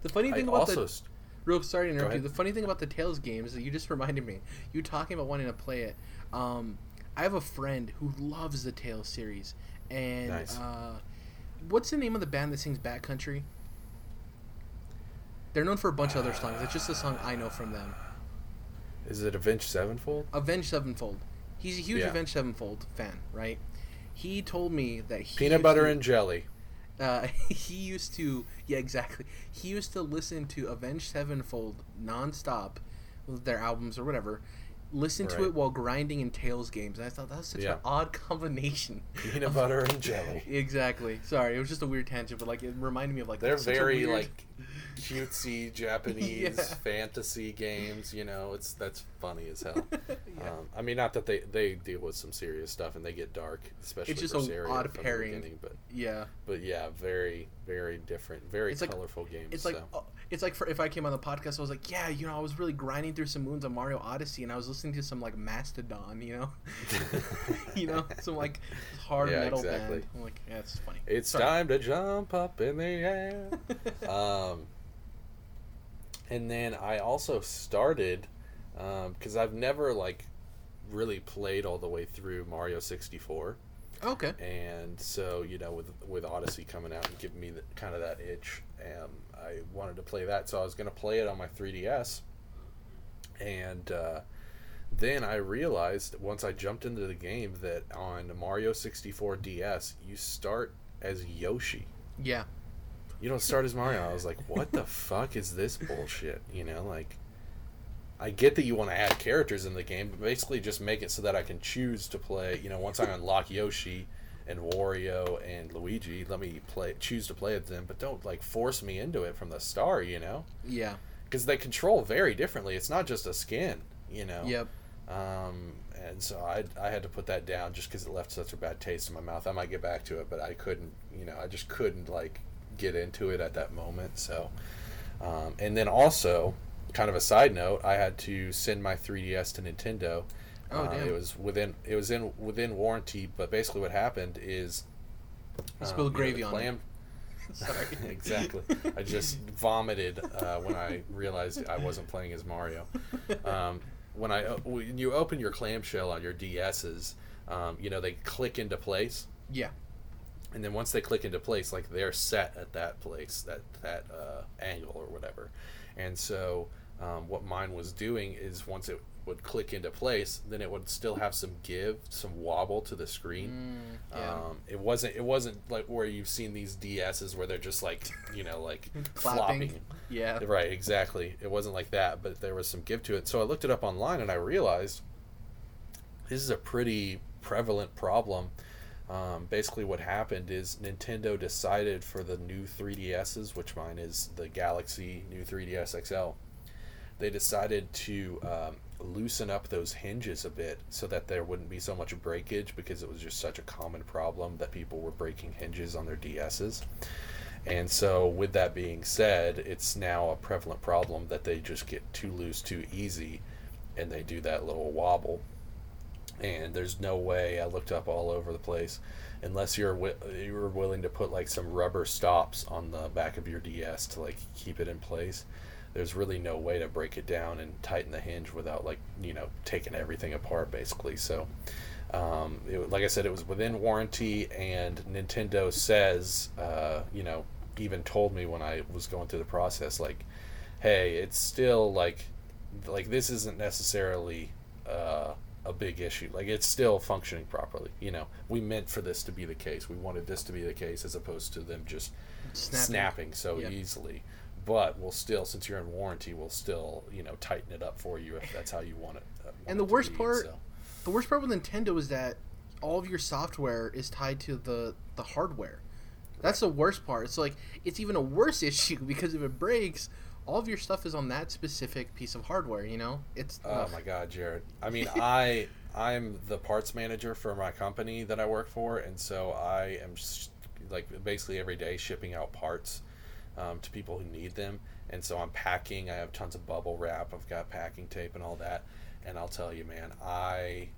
The funny I thing about also the st- real sorry to interrupt you. The funny thing about the Tales games that you just reminded me. You talking about wanting to play it. Um, I have a friend who loves the Tales series, and Nice. uh, what's the name of the band that sings Bat Country? They're known for a bunch of other songs. It's just a song I know from them. is it Avenged Sevenfold? Avenged Sevenfold. He's a huge Yeah. Avenged Sevenfold fan, right? He told me that he Peanut butter to- and jelly. uh, he used to yeah exactly he used to listen to avenged sevenfold nonstop with their albums or whatever listen to it while grinding in Tales games and i thought that was such Yeah. an odd combination Peanut butter and jelly. exactly sorry it was just a weird tangent but like it reminded me of like They're very weird- like cutesy Japanese Yeah. fantasy games. You know, it's that's funny as hell. Yeah. um, I mean, not that they they deal with some serious stuff and they get dark, especially It's just Berseria odd pairing. But yeah but yeah, very very different, very It's like- colorful games. it's like uh, it's like for, if I came on the podcast, I was like, yeah, you know, I was really grinding through some moons on Mario Odyssey, and I was listening to some like Mastodon, you know, you know, some like hard Yeah, metal exactly. band. I'm like, yeah, it's funny. It's Sorry. time to jump up in the air. um, and then I also started because I've never like really played all the way through Mario sixty four, okay. and so you know with with Odyssey coming out and giving me the, kind of that itch, um, I wanted to play that, so I was gonna play it on my 3DS, and. Uh, then I realized once I jumped into the game that on Mario 64 DS, you start as Yoshi. Yeah. You don't start as Mario. I was like, what the fuck is this bullshit? You know, like, I get that you want to add characters in the game, but basically just make it so that I can choose to play. You know, once I unlock Yoshi and Wario and Luigi, let me play, choose to play with them, but don't like force me into it from the start. You know, Yeah. because they control very differently. It's not just a skin. You know. Yep. Um, and so I, I had to put that down just because it left such a bad taste in my mouth. I might get back to it, but I couldn't, you know, I just couldn't like get into it at that moment. So, um, and then also, kind of a side note, I had to send my 3DS to Nintendo. Oh, Uh, damn. It was within it was in within warranty, but basically what happened is um, spilled know, gravy the on it. Sorry. exactly. I just vomited uh, when I realized I wasn't playing as Mario. Um, when I when you open your clamshell on your DSs, um, you know they click into place, Yeah. And then once they click into place, like they're set at that place, that that uh, angle or whatever. And so, um, what mine was doing is once it would click into place, then it would still have some give, some wobble to the screen. Mm, yeah. Um, it wasn't. It wasn't like where you've seen these DSs where they're just like you know like flopping. yeah. Right, exactly. It wasn't like that, but there was some give to it. So I looked it up online and I realized this is a pretty prevalent problem. Um, basically, what happened is Nintendo decided for the new 3DSs, which mine is the Galaxy new 3DS XL, they decided to um, loosen up those hinges a bit so that there wouldn't be so much breakage because it was just such a common problem that people were breaking hinges on their DSs. And so, with that being said, it's now a prevalent problem that they just get too loose too easy and they do that little wobble. And there's no way, I looked up all over the place, unless you're wi- you're willing to put like some rubber stops on the back of your DS to like keep it in place. There's really no way to break it down and tighten the hinge without like you know taking everything apart basically. So, um, it, like I said, it was within warranty, and Nintendo says, uh, you know, even told me when I was going through the process, like, hey, it's still like, like this isn't necessarily uh, a big issue. Like it's still functioning properly. You know, we meant for this to be the case. We wanted this to be the case as opposed to them just Snapping. snapping, so Yep. easily. But we'll still, since you're in warranty, we'll still, you know, tighten it up for you if that's how you want it. uh, want And the it worst be, part- so. The worst part with Nintendo is that all of your software is tied to the the hardware. That's the worst part. It's like it's even a worse issue because if it breaks, all of your stuff is on that specific piece of hardware. You know, it's Oh ugh. my God, Jirard. I mean, I I'm the parts manager for my company that I work for, and so I am s- like basically every day shipping out parts um, to people who need them. And so I'm packing. I have tons of bubble wrap. I've got packing tape and all that. And I'll tell you, man, I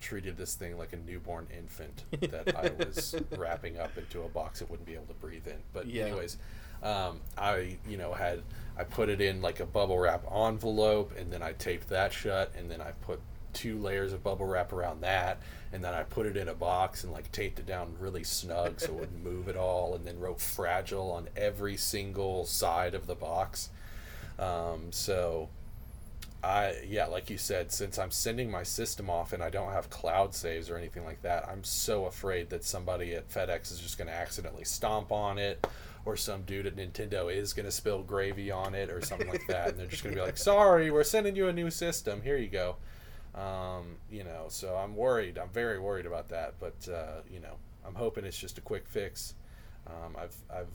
treated this thing like a newborn infant that I was wrapping up into a box it wouldn't be able to breathe in. But Yeah. anyways, um, I you know had I put it in like a bubble wrap envelope, and then I taped that shut, and then I put two layers of bubble wrap around that, and then I put it in a box and like taped it down really snug so it wouldn't move at all, and then wrote fragile on every single side of the box. Um, so I yeah, like you said, since I'm sending my system off and I don't have cloud saves or anything like that, I'm so afraid that somebody at FedEx is just going to accidentally stomp on it, or some dude at Nintendo is going to spill gravy on it or something like that, and they're just going to be like, "Sorry, we're sending you a new system. Here you go." Um, you know, so I'm worried. I'm very worried about that, but uh, you know, I'm hoping it's just a quick fix. Um, I've I've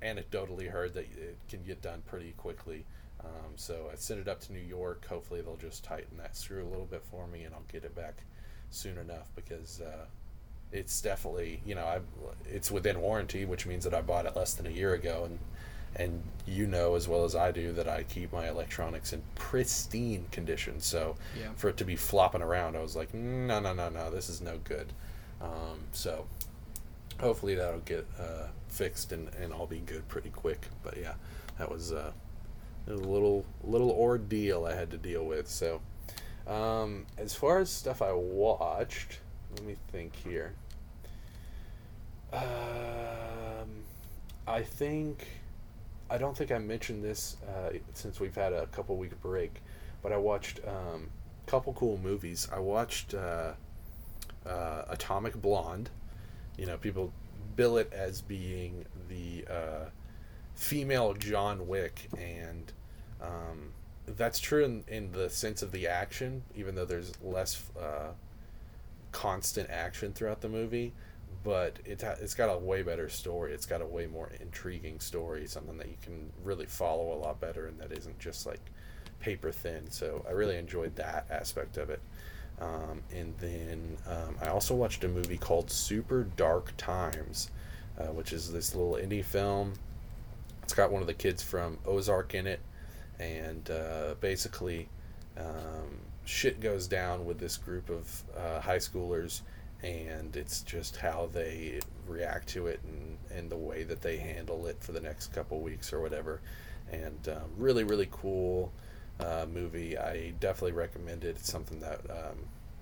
anecdotally heard that it can get done pretty quickly. Um, so I sent it up to New York. Hopefully they'll just tighten that screw a little bit for me, and I'll get it back soon enough because uh, it's definitely you know I it's within warranty, which means that I bought it less than a year ago, and and you know as well as I do that I keep my electronics in pristine condition. So Yeah. for it to be flopping around, I was like, no, no, no, no, this is no good. Um, so hopefully that'll get uh, fixed and, and I'll be good pretty quick. But yeah, that was uh, a little little ordeal I had to deal with. So um, as far as stuff I watched, let me think here. Um, I think I don't think I mentioned this uh, since we've had a couple week break, but I watched um, a couple cool movies. I watched uh, uh, Atomic Blonde. You know, people bill it as being the uh, female John Wick, and um, that's true in, in the sense of the action, even though there's less uh, constant action throughout the movie. But it ha- it's got a way better story. It's got a way more intriguing story, something that you can really follow a lot better, and that isn't just like paper thin. So I really enjoyed that aspect of it. Um, and then um, I also watched a movie called Super Dark Times, uh, which is this little indie film. It's got one of the kids from Ozark in it, and uh, basically, um, shit goes down with this group of uh, high schoolers, and it's just how they react to it and, and the way that they handle it for the next couple weeks or whatever. And um, really, really cool uh, movie. I definitely recommend it. It's something that, um,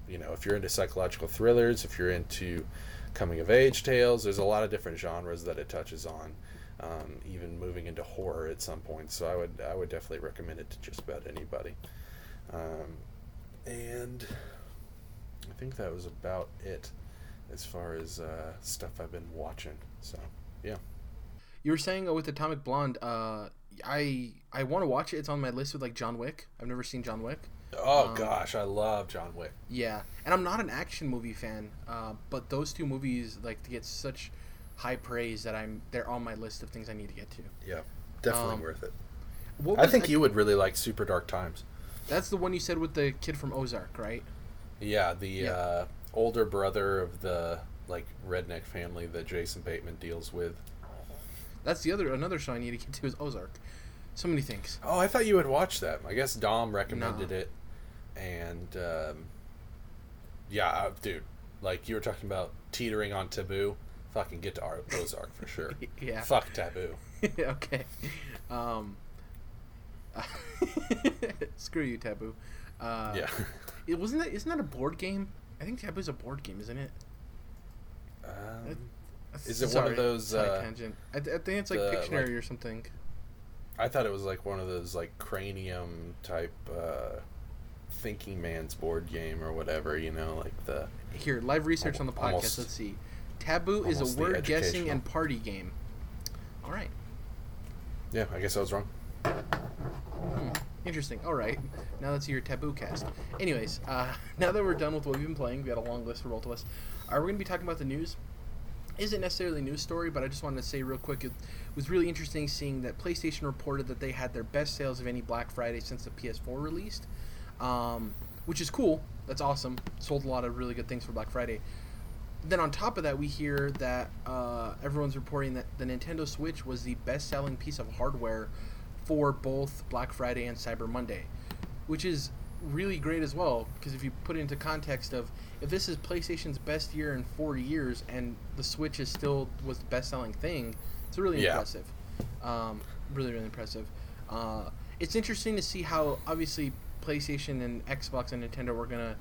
you know, if you're into psychological thrillers, if you're into coming of age tales, there's a lot of different genres that it touches on. Um, even moving into horror at some point, so I would I would definitely recommend it to just about anybody. Um, and I think that was about it as far as uh, stuff I've been watching. So yeah, You were saying uh, with Atomic Blonde, uh, I I want to watch it. It's on my list with like John Wick. I've never seen John Wick. oh Um, gosh, I love John Wick. Yeah, and I'm not an action movie fan, uh, but those two movies like get such high praise that I'm they're on my list of things I need to get to. Yeah, definitely Um, worth it. I think you would really like Super Dark Times. That's the one you said with the kid from Ozark, right? Yeah, the Yeah. Uh, older brother of the like redneck family that Jason Bateman deals with. That's the other another show I need to get to is Ozark. So many things. Oh, I thought you would watch that. I guess Dom recommended No. it, and um, yeah, uh, dude, like you were talking about teetering on Taboo. Fucking get to Ar- Ozark for sure. Yeah. Fuck Taboo. okay. Um. screw you, Taboo. Uh, yeah. It wasn't that. Isn't that a board game? I think Taboo's a board game, isn't it? Um, Is it one of those, uh, tangent. I, I think it's like the, Pictionary like- or something. I thought it was like one of those like cranium type uh, thinking man's board game or whatever. You know, like the Here, live research on the podcast. Almost- Let's see. Taboo is a word guessing and party game. All right. yeah. I guess I was wrong. Interesting. All right. Now that's your taboo cast. Anyways, uh, now that we're done with what we've been playing, we had a long list for both of us. Are we going to be talking about the news? Isn't necessarily a news story, but I just wanted to say real quick it was really interesting seeing that PlayStation reported that they had their best sales of any Black Friday since the PS4 released, um, which is cool. That's awesome. Sold a lot of really good things for Black Friday. then on top of that, we hear that uh, everyone's reporting that the Nintendo Switch was the best-selling piece of hardware for both Black Friday and Cyber Monday, which is really great as well. Because if you put it into context of if this is PlayStation's best year in four years and the Switch is still was the best-selling thing, it's really Yeah. impressive. Um, really, really impressive. Uh, it's interesting to see how obviously PlayStation and Xbox and Nintendo were gonna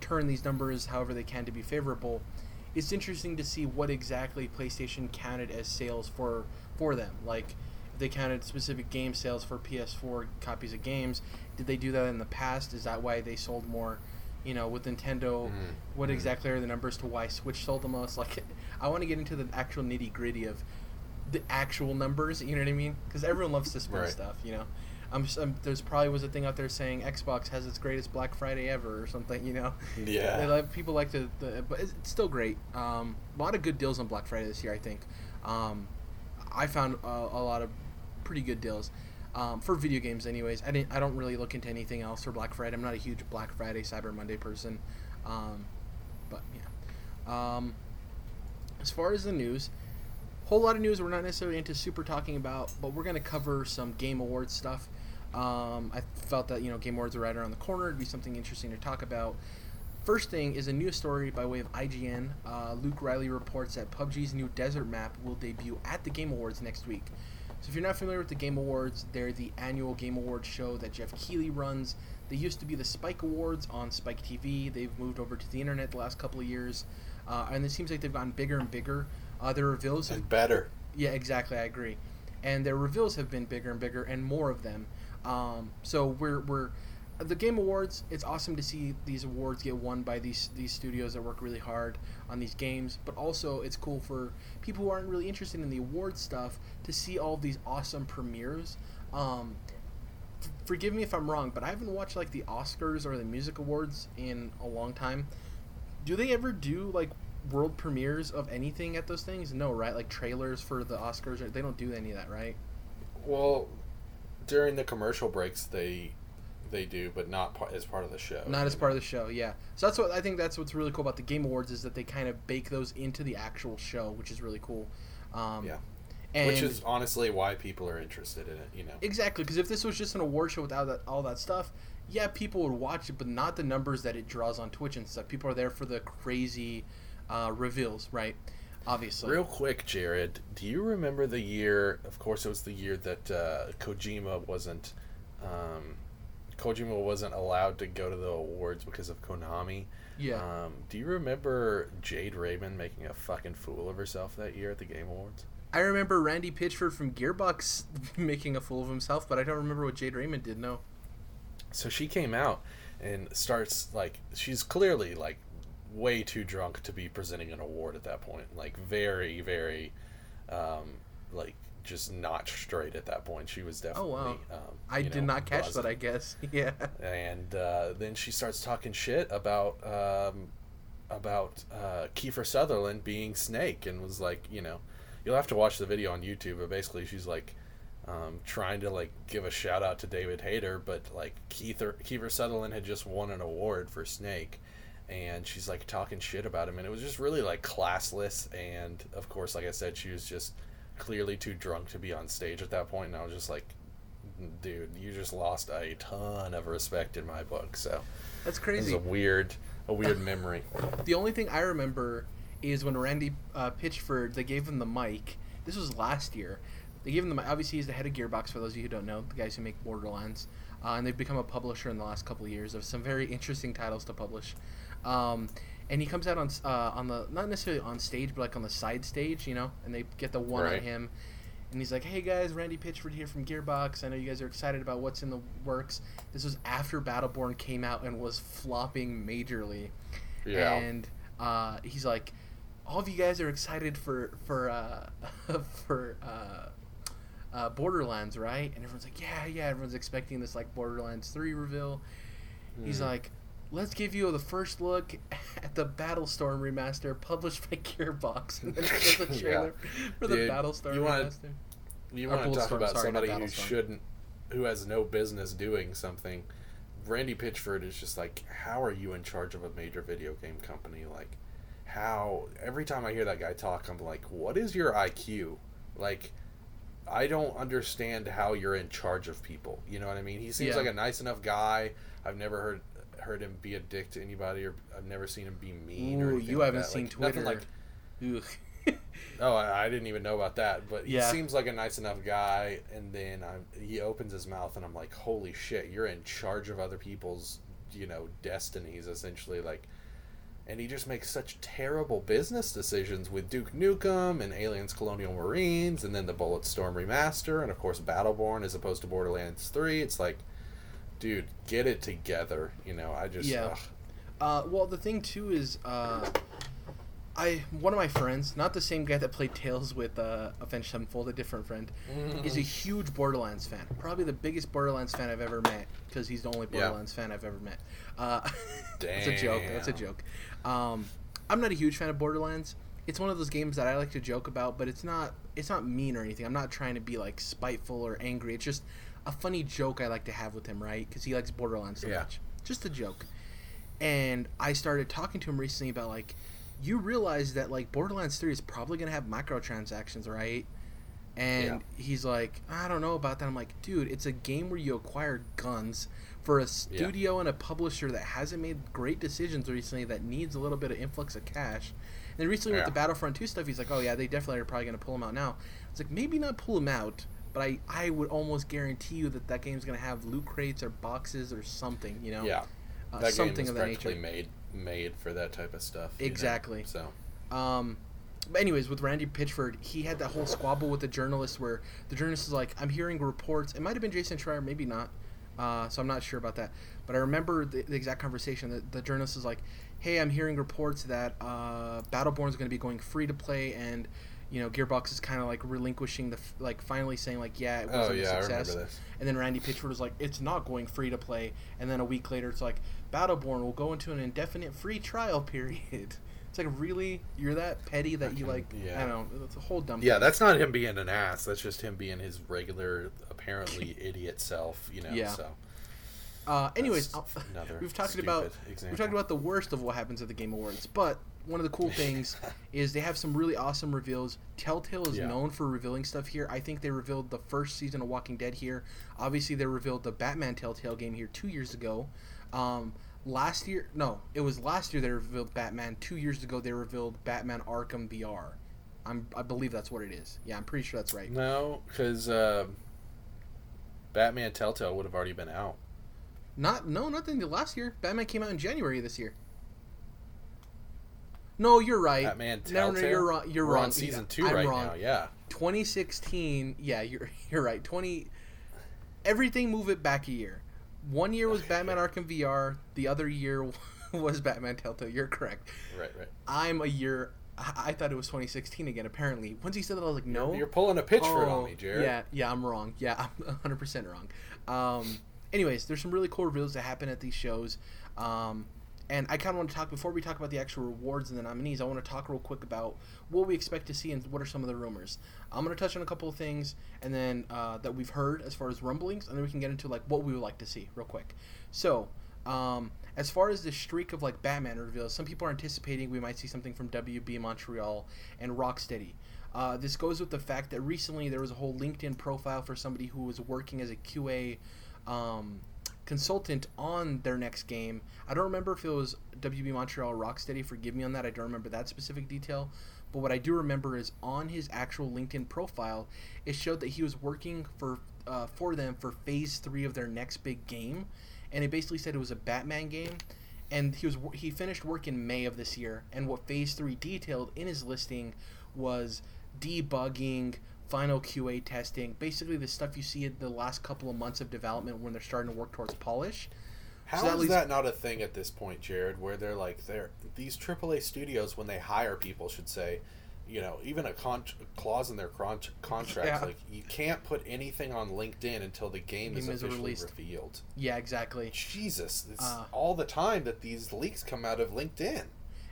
turn these numbers however they can to be favorable. It's interesting to see what exactly PlayStation counted as sales for for them. Like they counted specific game sales for PS4 copies of games. Did they do that in the past? Is that why they sold more? You know, with Nintendo, Mhm. what Mhm. exactly are the numbers to why Switch sold the most? Like, I want to get into the actual nitty gritty of the actual numbers. You know what I mean? Because everyone loves to spin Right. stuff. You know, I'm, um there's probably was a thing out there saying Xbox has its greatest Black Friday ever or something. You know, Yeah. they like, people like to, the, but it's it's still great. Um, a lot of good deals on Black Friday this year. I think. Um, I found a, a lot of pretty good deals. Um, for video games, anyways, I didn't. I don't really look into anything else for Black Friday. I'm not a huge Black Friday, Cyber Monday person, um, but yeah. Um, as far as the news, whole lot of news we're not necessarily into super talking about, but we're gonna cover some Game Awards stuff. Um, I felt that you know Game Awards are right around the corner. It'd be something interesting to talk about. First thing is a news story by way of IGN. Uh, Luke Reilly reports that PUBG's new desert map will debut at the Game Awards next week. So if you're not familiar with the Game Awards, they're the annual Game Awards show that Geoff Keighley runs. They used to be the Spike Awards on Spike TV. They've moved over to the internet the last couple of years, uh, and it seems like they've gotten bigger and bigger. Uh, their reveals have better. yeah, exactly. I agree. And their reveals have been bigger and bigger, and more of them. Um, so we're we're the Game Awards. It's awesome to see these awards get won by these these studios that work really hard on these games. But also, it's cool for people who aren't really interested in the award stuff to see all these awesome premieres. Um, f- forgive me if I'm wrong, but I haven't watched like the Oscars or the music awards in a long time. Do they ever do like world premieres of anything at those things? No, right? Like trailers for the Oscars, they don't do any of that, right? Well, during the commercial breaks, they they do, but not part, as part of the show. Not as part of the show, yeah. So that's what I think. That's what's really cool about the Game Awards is that they kind of bake those into the actual show, which is really cool. Um, Yeah. Which is honestly why people are interested in it. You know. exactly because if this was just an award show without that, all that stuff, yeah, people would watch it, but not the numbers that it draws on Twitch and stuff. People are there for the crazy uh, reveals, right? Obviously. Real quick, Jirard, do you remember the year? Of course, it was the year that uh, Kojima wasn't um, Kojima wasn't allowed to go to the awards because of Konami. Yeah. Um, do you remember Jade Raymond making a fucking fool of herself that year at the Game Awards? I remember Randy Pitchford from Gearbox making a fool of himself, but I don't remember what Jade Raymond did. No. So she came out and starts like she's clearly like way too drunk to be presenting an award at that point. Like very, very, um, like just not straight at that point. She was definitely. Oh, wow. Um, I did know, not catch buzzing. that. I guess. Yeah. And uh, then she starts talking shit about um, about uh, Kiefer Sutherland being Snake, and was like, you know, you'll have to watch the video on YouTube. But basically, she's like. Um, trying to like give a shout out to David Hayter, but like Kiefer, Kiefer Sutherland had just won an award for Snake, and she's like talking shit about him, and it was just really like classless. And of course, like I said, she was just clearly too drunk to be on stage at that point, and I was just like, dude, you just lost a ton of respect in my book. So That's crazy. is a weird, a weird memory. The only thing I remember is when Randy uh, Pitchford, they gave him the mic. This was last year. They gave him the mic. Obviously, he's the head of Gearbox, for those of you who don't know, the guys who make Borderlands. Uh, and they've become a publisher in the last couple of years of some very interesting titles to publish. Um, and he comes out on uh, on the not necessarily on stage, but like on the side stage, you know, and they get the one on him. And he's like, "Hey guys, Randy Pitchford here from Gearbox. I know you guys are excited about what's in the works. This was after Battleborn came out and was flopping majorly." Yeah. And uh, he's like, all of you guys are excited for for uh, for uh, uh, Borderlands, right? And everyone's like, yeah, yeah. Everyone's expecting this like Borderlands three reveal. He's Mm. like, let's give you the first look at the Bulletstorm remaster published by Gearbox, and then it shows the Yeah. trailer for the Dude, Bulletstorm you wanna- remaster. You want to talk about sorry, somebody who shouldn't, who has no business doing something. Randy Pitchford is just like, how are you in charge of a major video game company? Like, how every time I hear that guy talk, I'm like, what is your IQ? Like, I don't understand how you're in charge of people. You know what I mean? He seems Yeah. like a nice enough guy. I've never heard heard him be a dick to anybody, or I've never seen him be mean. or Ooh, anything you like haven't that. seen Like, nothing Like, oh, I, I didn't even know about that. But he Yeah. seems like a nice enough guy. And then I'm, he opens his mouth, and I'm like, holy shit, you're in charge of other people's, you know, destinies essentially. Like, and he just makes such terrible business decisions with Duke Nukem and Aliens Colonial Marines, and then the Bulletstorm remaster, and of course Battleborn as opposed to Borderlands Three. It's like, dude, get it together. You know, I just Yeah. Uh, well, the thing too is, uh, I one of my friends, not the same guy that played Tales with uh, Avenged Sevenfold, a different friend, is a huge Borderlands fan. Probably the biggest Borderlands fan I've ever met because he's the only. Borderlands fan I've ever met. Uh, that's a joke. That's a joke. Um, I'm not a huge fan of Borderlands. It's one of those games that I like to joke about, but it's not. It's not mean or anything. I'm not trying to be like spiteful or angry. It's just a funny joke I like to have with him, right? Because he likes Borderlands so Yeah. much. Just a joke and I started talking to him recently about like you realize that like Borderlands 3 is probably going to have microtransactions, right? And he's like, I don't know about that. I'm like, dude, it's a game where you acquire guns for a studio and a publisher that hasn't made great decisions recently that needs a little bit of influx of cash. And then recently Yeah. with the Battlefront 2 stuff, he's like, oh yeah, they definitely are probably going to pull them out now. It's like, maybe not pull them out, but I, I would almost guarantee you that that game's going to have loot crates or boxes or something, you know? yeah. Uh, that something game is of that practically nature. made made for that type of stuff. you know? Exactly. So Um, but anyways, with Randy Pitchford, he had that whole squabble with the journalist where the journalist is like, "I'm hearing reports. It might have been Jason Schreier, maybe not. Uh, so I'm not sure about that. But I remember the, the exact conversation. The, the journalist is like, "Hey, I'm hearing reports that uh, Battleborn is going to be going free to play, and you know, Gearbox is kind of like relinquishing the f- like finally saying like, yeah, it oh wasn't yeah, a I success." remember this. And then Randy Pitchford was like, "It's not going free to play." And then a week later, it's like, "Battleborn will go into an indefinite free trial period." It's like, really, you're that petty that you like? yeah. I don't know. It's a whole dumb. Yeah, thing. that's not him being an ass. That's just him being his regular, apparently idiot self. You know. Yeah. So Uh, anyways, another we've talked about example. we've talked about the worst of what happens at the Game Awards, but one of the cool things is they have some really awesome reveals. Telltale is Yeah. known for revealing stuff here. I think they revealed the first season of Walking Dead here. Obviously, they revealed the Batman Telltale game here two years ago. Um, last year, no, it was last year they revealed Batman. Two years ago, they revealed Batman Arkham VR. I'm, I believe that's what it is. Yeah, I'm pretty sure that's right. No, because uh, Batman Telltale would have already been out. Not no, not in the last year. Batman came out in January this year. No, you're right. Batman No, Telltale. no, you're wrong. You're We're wrong. on season two I'm right wrong. now. Yeah. 2016. Yeah, you're you're right. 20. Everything move it back a year. One year was. Batman Arkham VR. The other year was Batman Telltale. You're correct. Right. Right. I'm a year. I, I thought it was 2016 again. Apparently, once he said that, I was like, no. You're pulling a Pitchford Oh, on me, Jirard. Yeah, yeah, I'm wrong. Yeah, I'm 100 percent wrong. Um, anyways, there's some really cool reveals that happen at these shows. Um, and I kind of want to talk before we talk about the actual rewards and the nominees. I want to talk real quick about what we expect to see and what are some of the rumors. I'm going to touch on a couple of things and then uh, that we've heard as far as rumblings, and then we can get into like what we would like to see real quick. So, um, as far as the streak of like Batman reveals, some people are anticipating we might see something from WB Montreal and Rocksteady. Uh, this goes with the fact that recently there was a whole LinkedIn profile for somebody who was working as a QA um, consultant on their next game. I don't remember if it was WB Montreal Rocksteady. Forgive me on that. I don't remember that specific detail. But what I do remember is on his actual LinkedIn profile, it showed that he was working for uh, for them for Phase Three of their next big game, and it basically said it was a Batman game. And he was he finished work in May of this year. And what Phase Three detailed in his listing was debugging, final QA testing, basically the stuff you see in the last couple of months of development when they're starting to work towards polish. How So that is leads- that not a thing at this point, Jirard? Where they're like, they're these AAA studios when they hire people should say, you know, even a con- clause in their con- contract, Yeah. like you can't put anything on LinkedIn until the game, is Game is officially released. revealed. Yeah, exactly. Jesus, it's Uh. all the time that these leaks come out of LinkedIn.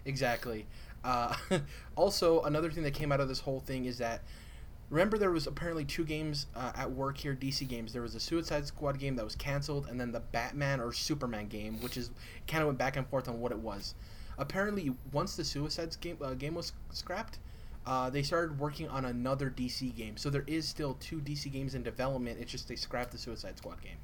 Exactly. Uh, also, another thing that came out of this whole thing is that remember there was apparently two games uh, at work here, DC games. There was a Suicide Squad game that was canceled, and then the Batman or Superman game, which is kind of went back and forth on what it was. Apparently, once the Suicide game uh, game was scrapped, uh, they started working on another DC game. So there is still two DC games in development. It's just they scrapped the Suicide Squad game.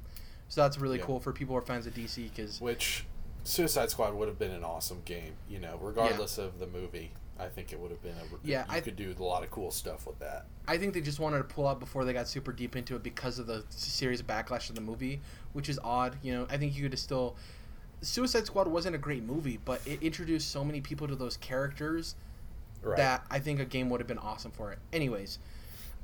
So that's really Yeah. cool for people who are fans of DC because Which Suicide Squad would have been an awesome game, you know, regardless of the movie. I think it would have been a Yeah, you I- could do a lot of cool stuff with that. I think they just wanted to pull out before they got super deep into it because of the serious backlash of the movie, which is odd. You know, I think you could still. Suicide Squad wasn't a great movie, but it introduced so many people to those characters Right. that I think a game would have been awesome for it. Anyways,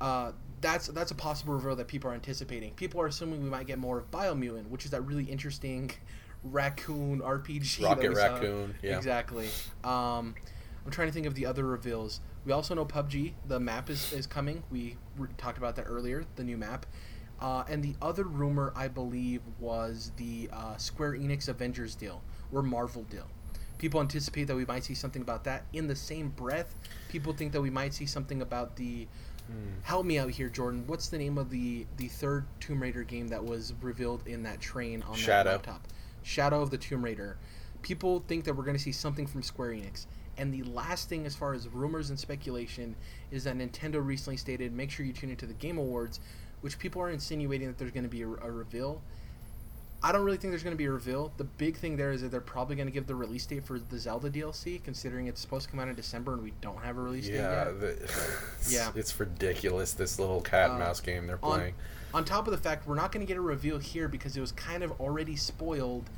uh, that's that's a possible reveal that people are anticipating. People are assuming we might get more of Biomutant, which is that really interesting raccoon RPG. Rocket. Raccoon, yeah. Exactly. Um, I'm trying to think of the other reveals. We also know PUBG. The map is, is coming. We re- talked about that earlier. The new map. Uh, and the other rumor, I believe, was the uh, Square Enix Avengers deal or Marvel deal. People anticipate that we might see something about that. In the same breath, people think that we might see something about the. Hmm. Help me out here, Jordan. What's the name of the the third Tomb Raider game that was revealed in that train on Shadow. that laptop? Shadow of the Tomb Raider. People think that we're going to see something from Square Enix. And the last thing, as far as rumors and speculation, is that Nintendo recently stated, "Make sure you tune into the Game Awards," which people are insinuating that there's going to be a, a reveal. I don't really think there's going to be a reveal. The big thing there is that they're probably going to give the release date for the Zelda DLC, considering it's supposed to come out in December and we don't have a release date yet. the, it's, Yeah. it's ridiculous. This little cat and Uh, mouse game they're on- playing. On top of the fact, we're not going to get a reveal here because it was kind of already spoiled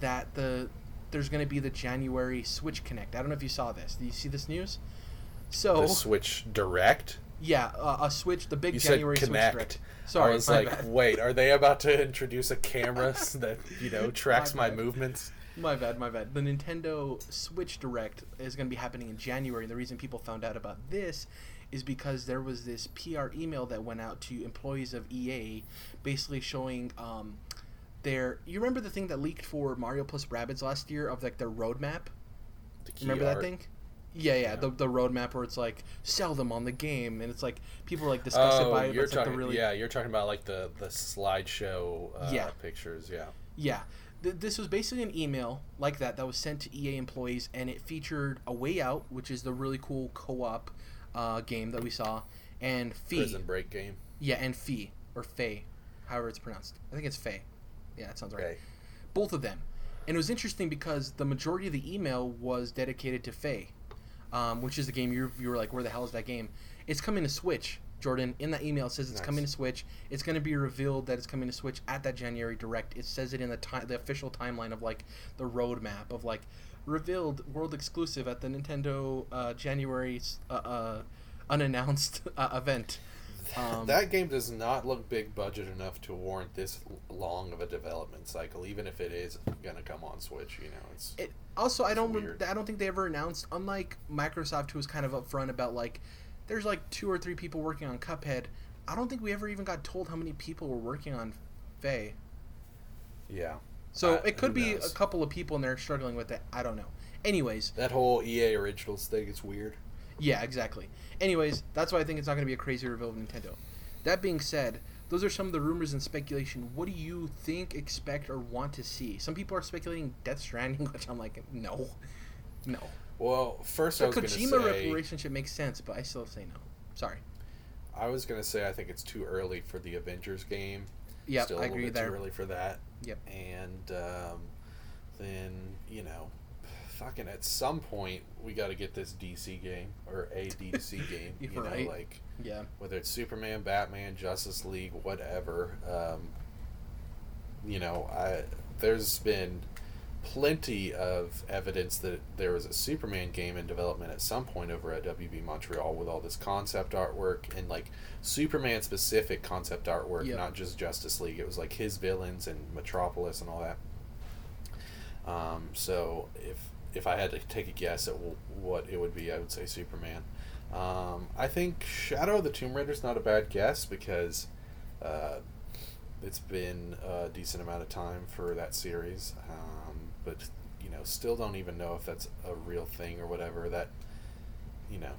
that the there's going to be the January Switch Connect. I don't know if you saw this. Do you see this news? So the Switch Direct. yeah, uh, a Switch, the big You January said Switch Connect. Direct. Sorry, I was like, bad. wait, are they about to introduce a camera that you know tracks My my, movements? My bad, my bad. The Nintendo Switch Direct is going to be happening in January. And the reason people found out about this is because there was this PR email that went out to employees of EA basically showing um, their. You remember the thing that leaked for Mario plus Rabbids last year of like their roadmap? The Remember that thing? Yeah, yeah, Yeah. The, the roadmap where it's like sell them on the game, and it's like people like discuss it Oh, by it, but you're like talking. the really Yeah, you're talking about like the the slideshow uh, Yeah. pictures. Yeah. Yeah. Th- this was basically an email like that that was sent to EA employees, and it featured A Way Out, which is the really cool co op uh, game that we saw, and Fee. Prison Break game. Yeah, and Fee, or Faye, however it's pronounced. I think it's Faye. Yeah, that sounds right. Okay. Both of them. And it was interesting because the majority of the email was dedicated to Faye, um, which is the game you you were like, where the hell is that game? It's coming to Switch, Jordan. In that email, it says it's Nice. coming to Switch. It's going to be revealed that it's coming to Switch at that January Direct. It says it in the time, the official timeline of like the roadmap of like revealed world exclusive at the Nintendo uh, January uh, uh, unannounced uh, event. Um, that game does not look big budget enough to warrant this long of a development cycle, even if it is gonna come on Switch. You know, it's It, also, I don't. weird. I don't think they ever announced. Unlike Microsoft, who was kind of upfront about like, there's like two or three people working on Cuphead. I don't think we ever even got told how many people were working on Faye. yeah. So it could be knows? a couple of people and they're struggling with it. I don't know. Anyways, That whole EA Originals thing is weird. Yeah, exactly. Anyways, that's why I think it's not going to be a crazy reveal of Nintendo. That being said, those are some of the rumors and speculation. What do you think, expect, or want to see? Some people are speculating Death Stranding, which I'm like, no, no. Well, first I The was gonna Kojima say relationship makes sense, but I still say no. Sorry. I was gonna say I think it's too early for the Avengers game. A I little agree bit there. Too early for that. Yep. And um, then you know, fucking at some point we got to get this DC game or a DC game. You You're know, like Yeah. whether it's Superman, Batman, Justice League, whatever. Um, you know, I there's been plenty of evidence that there was a Superman game in development at some point over at WB Montreal with all this concept artwork and like Superman specific concept artwork, Yep. not just Justice League. It was like his villains and Metropolis and all that. Um, so if if I had to take a guess at w- what it would be, I would say Superman. Um, I think Shadow of the Tomb Raider is not a bad guess because uh, it's been a decent amount of time for that series. Um, but you know, still don't even know if that's a real thing or whatever. That you know,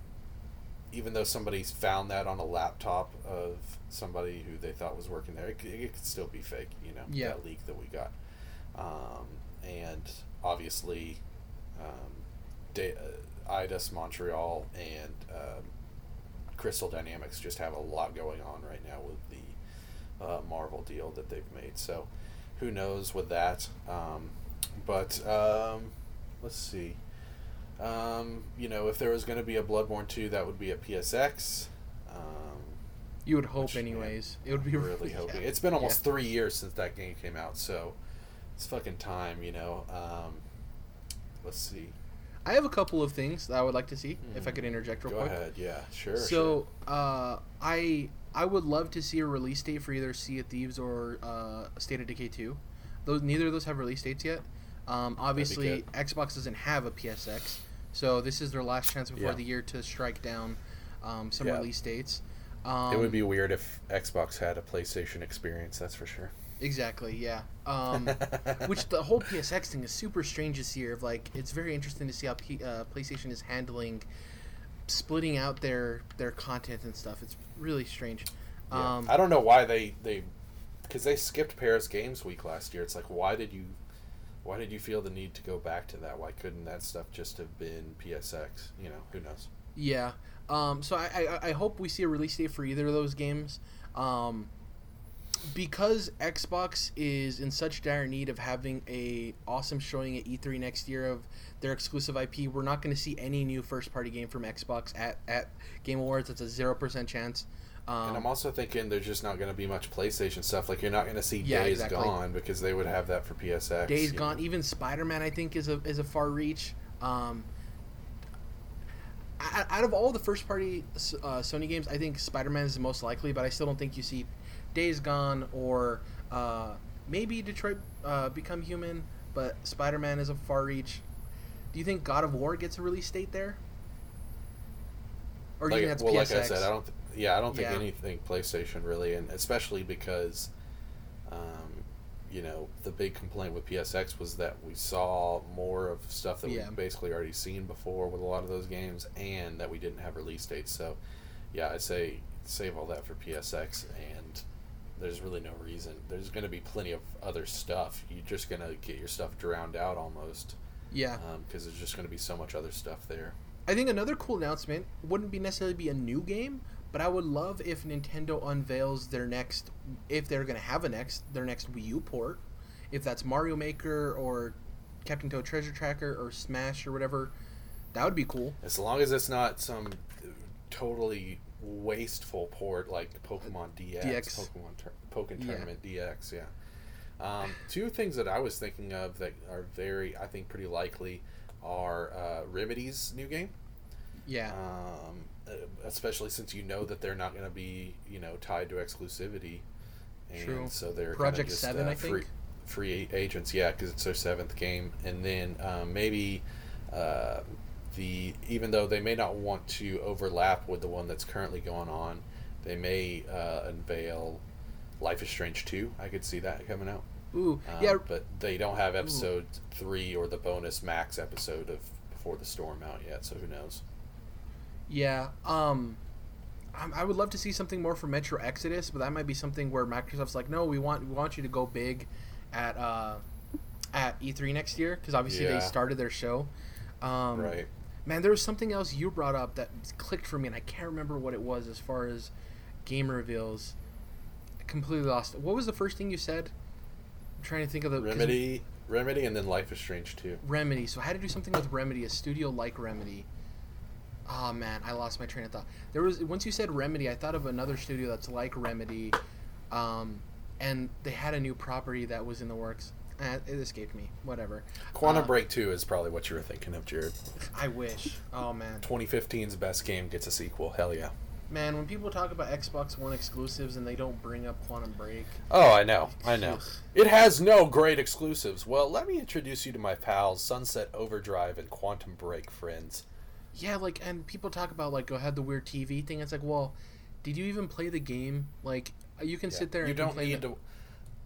even though somebody's found that on a laptop of somebody who they thought was working there, it, could- it could still be fake. You know, Yeah. that leak that we got. Um, and obviously, um, da- uh, Montreal and um, Crystal Dynamics just have a lot going on right now with the uh, Marvel deal that they've made. So who knows with that? Um, but um, let's see. Um, you know, if there was going to be a Bloodborne 2, that would be a PSX. Um, You would hope, Which, man, anyways. It would be really hoping. yeah. It's been almost Yeah. three years since that game came out, so it's fucking time, you know. Um, let's see. I have a couple of things that I would like to see if I Mhm. could interject real Go quick. ahead. Yeah, sure. So, uh, I I would love to see a release date for either Sea of Thieves or uh, State of Decay 2. Those neither of those have release dates yet. Um, obviously. Xbox doesn't have a PSX, so this is their last chance before Yeah. the year to strike down um, some Yeah. release dates. Um, it would be weird if Xbox had a PlayStation experience. That's for sure. Exactly, yeah. Um, which the whole PSX thing is super strange this year. Of like, it's very interesting to see how P- uh, PlayStation is handling splitting out their their content and stuff. It's really strange. Yeah. Um, I don't know why they they because they skipped Paris Games Week last year. It's like why did you why did you feel the need to go back to that? Why couldn't that stuff just have been PSX? You know, who knows? Yeah. Um, so I, I I hope we see a release date for either of those games. Um, because Xbox is in such dire need of having a awesome showing at E3 next year of their exclusive IP, we're not going to see any new first party game from Xbox at, at Game Awards. It's a zero percent chance. Um, and I'm also thinking there's just not going to be much PlayStation stuff. Like you're not going to see Yeah, Days exactly. Gone because they would have that for PSX. Days Gone, know. even Spider Man, I think is a is a far reach. Um, out of all the first party uh, Sony games, I think Spider Man is the most likely, but I still don't think you see Days Gone or uh, maybe Detroit uh, Become Human. But Spider Man is a far reach. Do you think God of War gets a release date there? Or do like, you think that's well, PSX? like I said, I don't. Th- yeah, I don't think Yeah. anything PlayStation really, and especially because, um, you know, the big complaint with PSX was that we saw more of stuff that Yeah. we've basically already seen before with a lot of those games, and that we didn't have release dates. So, yeah, I say save all that for PSX, and there's really no reason. There's going to be plenty of other stuff. You're just going to get your stuff drowned out almost, yeah. Um, because there's just going to be so much other stuff there. I think another cool announcement wouldn't be necessarily be a new game, but I would love if Nintendo unveils their next, if they're gonna have a next, their next Wii U port, if that's Mario Maker or Captain Toad Treasure Tracker or Smash or whatever, that would be cool. As long as it's not some totally wasteful port like Pokemon DX, DX. Pokemon Tur- Pokken Yeah. Tournament DX. Yeah. Um, two things that I was thinking of that are very, I think, pretty likely are uh, Remedy's new game. Yeah, Um, uh, especially since you know that they're not going to be, you know, tied to exclusivity. And True. so they're Project just, Seven, uh, I free, think. free agents, yeah, because it's their seventh game, and then um, maybe uh, the even though they may not want to overlap with the one that's currently going on, they may uh, unveil Life is Strange two. I could see that coming out. ooh, Um, yeah, but they don't have episode three or the bonus max episode of Before the Storm out yet, so who knows? yeah. Um, I, I would love to see something more for Metro Exodus, but that might be something where Microsoft's like, no, we want we want you to go big at uh, at E3 next year because obviously Yeah. they started their show. Um, right. Man, there was something else you brought up that clicked for me, and I can't remember what it was as far as game reveals. I completely lost. What was the first thing you said? I'm trying to think of the Remedy, Remedy, and then Life is Strange too. Remedy. So I had to do something with Remedy, a studio like Remedy. Oh man, I lost my train of thought. There was once you said Remedy, I thought of another studio that's like Remedy, um, and they had a new property that was in the works. Eh, it escaped me. Whatever. Quantum Uh, Break two is probably what you were thinking of, Jirard. I wish. Oh man. 2015's best game gets a sequel. Hell yeah. Man, when people talk about Xbox One exclusives and they don't bring up Quantum Break, Oh, I know, I know. It has no great exclusives. Well, let me introduce you to my pals, Sunset Overdrive and Quantum Break friends. yeah, like, and people talk about like, go had the weird TV thing. It's like, well, did you even play the game? Like, you can Yeah. sit there and You don't need that- to.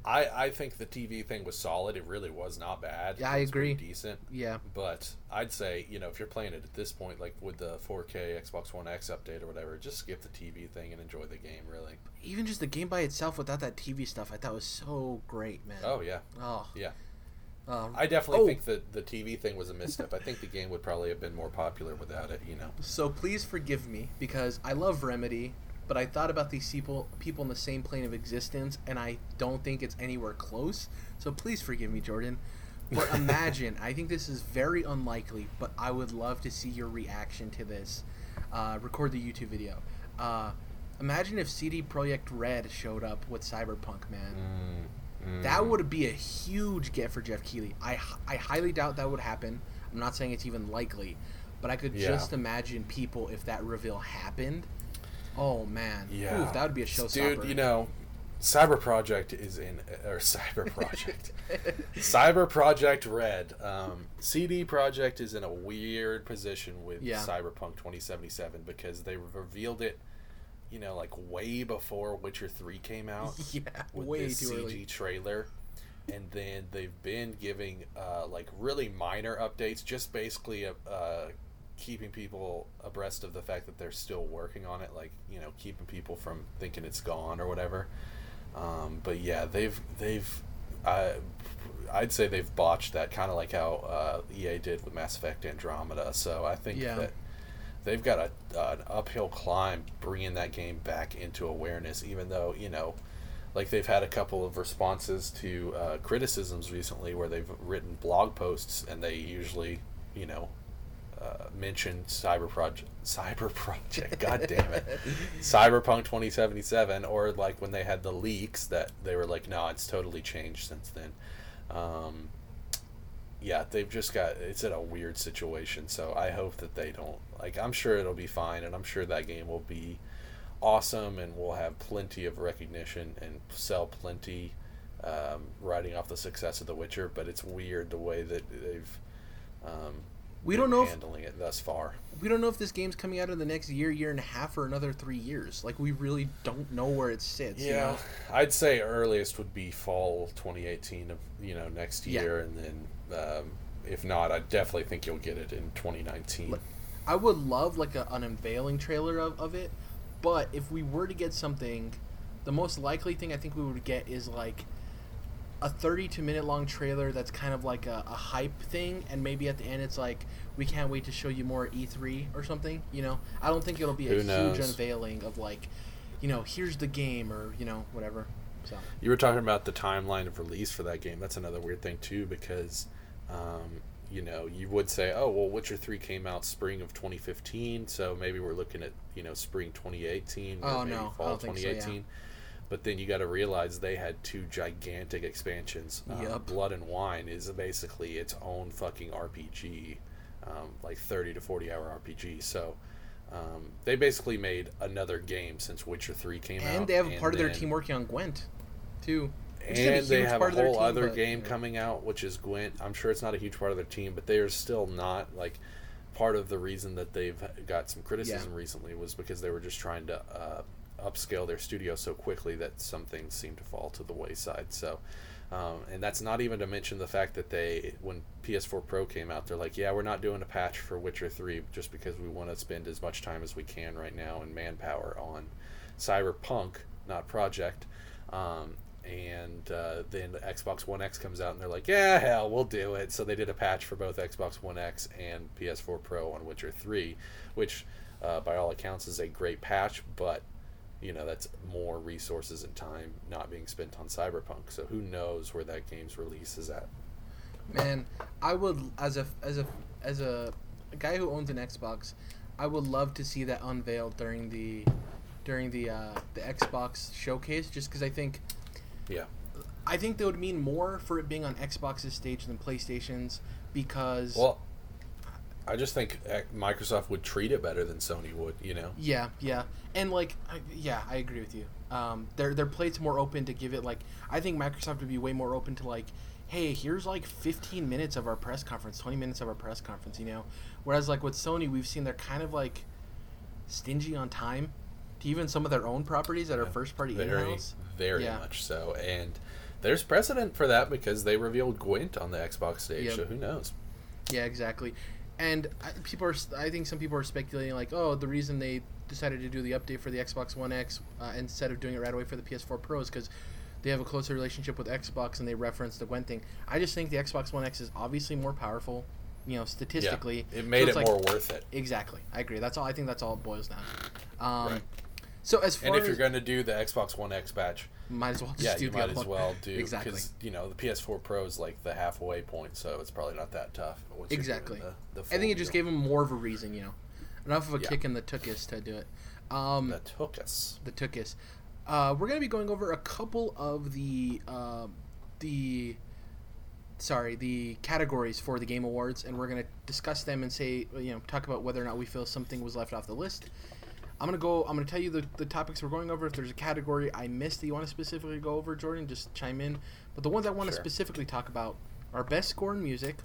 I I think the TV thing was solid. It really was not bad. Yeah, I It was pretty agree. Decent. Yeah, But I'd say, you know, if you're playing it at this point, like with the 4K Xbox One X update or whatever, just skip the TV thing and enjoy the game, really. even just the game by itself without that TV stuff, I thought was so great, man. Oh, yeah. Oh, Yeah. Um, I definitely oh. think that the TV thing was a misstep. I think the game would probably have been more popular without it. You know. So please forgive me because I love Remedy, but I thought about these people people in the same plane of existence, and I don't think it's anywhere close. So please forgive me, Jordan. But imagine, I think this is very unlikely, but I would love to see your reaction to this. Uh, record the YouTube video. Uh, imagine if CD Projekt Red showed up with Cyberpunk, man. Mm, That mm. would be a huge get for Geoff Keighley. I, I highly doubt that would happen. I'm not saying it's even likely, but I could Yeah. just imagine people if that reveal happened. Oh man, Yeah, Oof, that would be a showstopper. Dude, you know, Cyber Project is in or Cyber Project, Cyber Project Red. Um, CD Projekt is in a weird position with Yeah. Cyberpunk 2077 because they revealed it, you know, like way before Witcher 3 came out. yeah, with way this CG early. trailer. And then they've been giving uh, like really minor updates, just basically uh, uh, keeping people abreast of the fact that they're still working on it, like you know, keeping people from thinking it's gone or whatever. Um, but yeah, they've they've I I'd say they've botched that kind of like how uh, EA did with Mass Effect Andromeda. So I think Yeah. that they've got a an uphill climb bringing that game back into awareness, even though you know. Like they've had a couple of responses to uh, criticisms recently, where they've written blog posts and they usually, you know, uh, mention Cyber Project, Cyber Project. God damn it, Cyberpunk 2077, or like when they had the leaks that they were like, no, it's totally changed since then. Um, yeah, they've just got it's in a weird situation. So I hope that they don't like. I'm sure it'll be fine, and I'm sure that game will be awesome, and we'll have plenty of recognition and sell plenty. Um, riding off the success of The Witcher, but it's weird the way that they've um, We don't know if it thus far. we don't know if this game's coming out in the next year, year and a half, or another three years. Like we really don't know where it sits. you Yeah, know? I'd say earliest would be fall 2018 of you know next Yeah. year, and then um, if not, I definitely think you'll get it in 2019. Look, I would love like a, an unveiling trailer of, of it, but if we were to get something, the most likely thing I think we would get is like a 32 minute long trailer that's kind of like a, a hype thing, and maybe at the end it's like we can't wait to show you more E3 or something. You know, I don't think it'll be a knows? huge unveiling of like, you know, here's the game or you know whatever. So You were talking about the timeline of release for that game. That's another weird thing too, because um, you know you would say, oh well, Witcher Three came out spring of 2015, so maybe we're looking at you know spring 2018 or Oh, maybe no, fall don't think so, yeah. 2018. But then you got to realize they had two gigantic expansions. Um. Blood and Wine is basically its own fucking RPG, um, like 30 to 40 hour RPG. So. Um, they basically made another game since Witcher 3 came out. and they have a part of their team working on Gwent, too. Which is gonna be and they have a whole team, other but, game yeah. coming out, which is Gwent. I'm sure it's not a huge part of their team, but they are still not like part of the reason that they've got some criticism recently was because they were just trying to uh, upscale their studio so quickly that some things seem to fall to the wayside. So, um, and that's not even to mention the fact that they, when PS4 Pro came out, they're like, yeah, we're not doing a patch for Witcher 3 just because we want to spend as much time as we can right now and manpower on Cyberpunk, not Project. Um, and uh, then the Xbox One X comes out, and they're like, "Yeah, hell, we'll do it." So they did a patch for both Xbox One X and PS4 Pro on Witcher Three, which, uh, by all accounts, is a great patch. But you know, that's more resources and time not being spent on Cyberpunk. So who knows where that game's release is at? Man, I would as a as a as a, a guy who owns an Xbox, I would love to see that unveiled during the during the uh, the Xbox showcase. Just because I think Yeah, I think that would mean more for it being on Xbox's stage than PlayStation's because well, I just think uh, Microsoft would treat it better than Sony would. You know, Yeah, yeah, and like, I, yeah, I agree with you. Um, their their plate's more open to give it like. I think Microsoft would be way more open to like, hey, here's like 15 minutes of our press conference, 20 minutes of our press conference, you know. Whereas like with Sony, we've seen they're kind of like stingy on time to even some of their own properties that are first party very, house. very Yeah. much so. And there's precedent for that because they revealed Gwent on the Xbox stage. Yep. So who knows? Yeah, exactly. And I, people are, I think some people are speculating like, oh, the reason they decided to do the update for the Xbox One X uh, instead of doing it right away for the PS4 Pro is because they have a closer relationship with Xbox and they reference the Gwent thing. I just think the Xbox One X is obviously more powerful, you know, statistically. Yeah, it made So it it's more worth it. Exactly, I agree. That's all. I think that's all it boils down. to. Um, Right. So as far And if as you're going to do the Xbox One X batch, might as well just yeah, do you the might as one. well do exactly. because you know the PS4 Pro is like the halfway point, so it's probably not that tough. Exactly. The, the I think it just deal. gave him more of a reason, you know, enough of a Yeah. kick in the tookus to do it. Um, that took us. the tookus. Uh, we're gonna be going over a couple of the uh, the sorry the categories for the game awards, and we're gonna discuss them and say you know talk about whether or not we feel something was left off the list. I'm gonna go. I'm gonna tell you the, the topics we're going over. If there's a category I missed that you want to specifically go over, Jordan, just chime in. But the ones I want to Sure. specifically talk about are best score in music,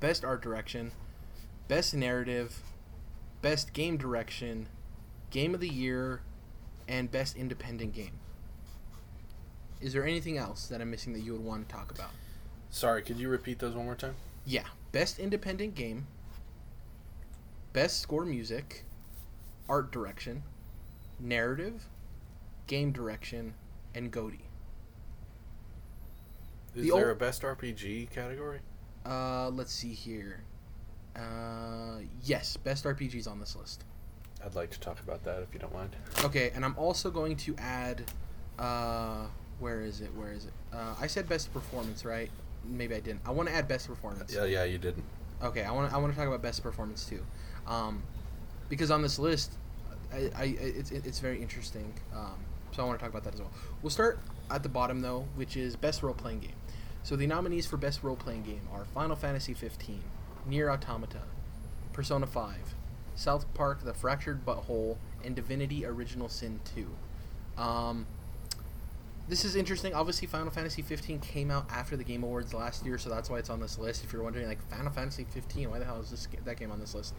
best art direction, best narrative, best game direction, game of the year, and best independent game. Is there anything else that I'm missing that you would want to talk about? Sorry, could you repeat those one more time? Yeah, best independent game, best score music, art direction, narrative, game direction, and Goaty. Is The there ol- a best RPG category? Uh, let's see here. Uh, yes, best RPGs on this list. I'd like to talk about that if you don't mind. Okay, and I'm also going to add. Uh, where is it? Where is it? Uh, I said best performance, right? Maybe I didn't. I want to add best performance. Yeah, yeah, you didn't. Okay, I want to I want to talk about best performance too, um, because on this list, I, I it's it's very interesting. Um, so I want to talk about that as well. We'll start at the bottom though, which is best role playing game. So the nominees for best role playing game are Final Fantasy 15, Nier Automata, Persona 5, South Park: The Fractured But Whole, and Divinity: Original Sin 2. Um, this is interesting. Obviously, Final Fantasy 15 came out after the Game Awards last year, so that's why it's on this list. If you're wondering, like Final Fantasy 15, why the hell is this that game on this list?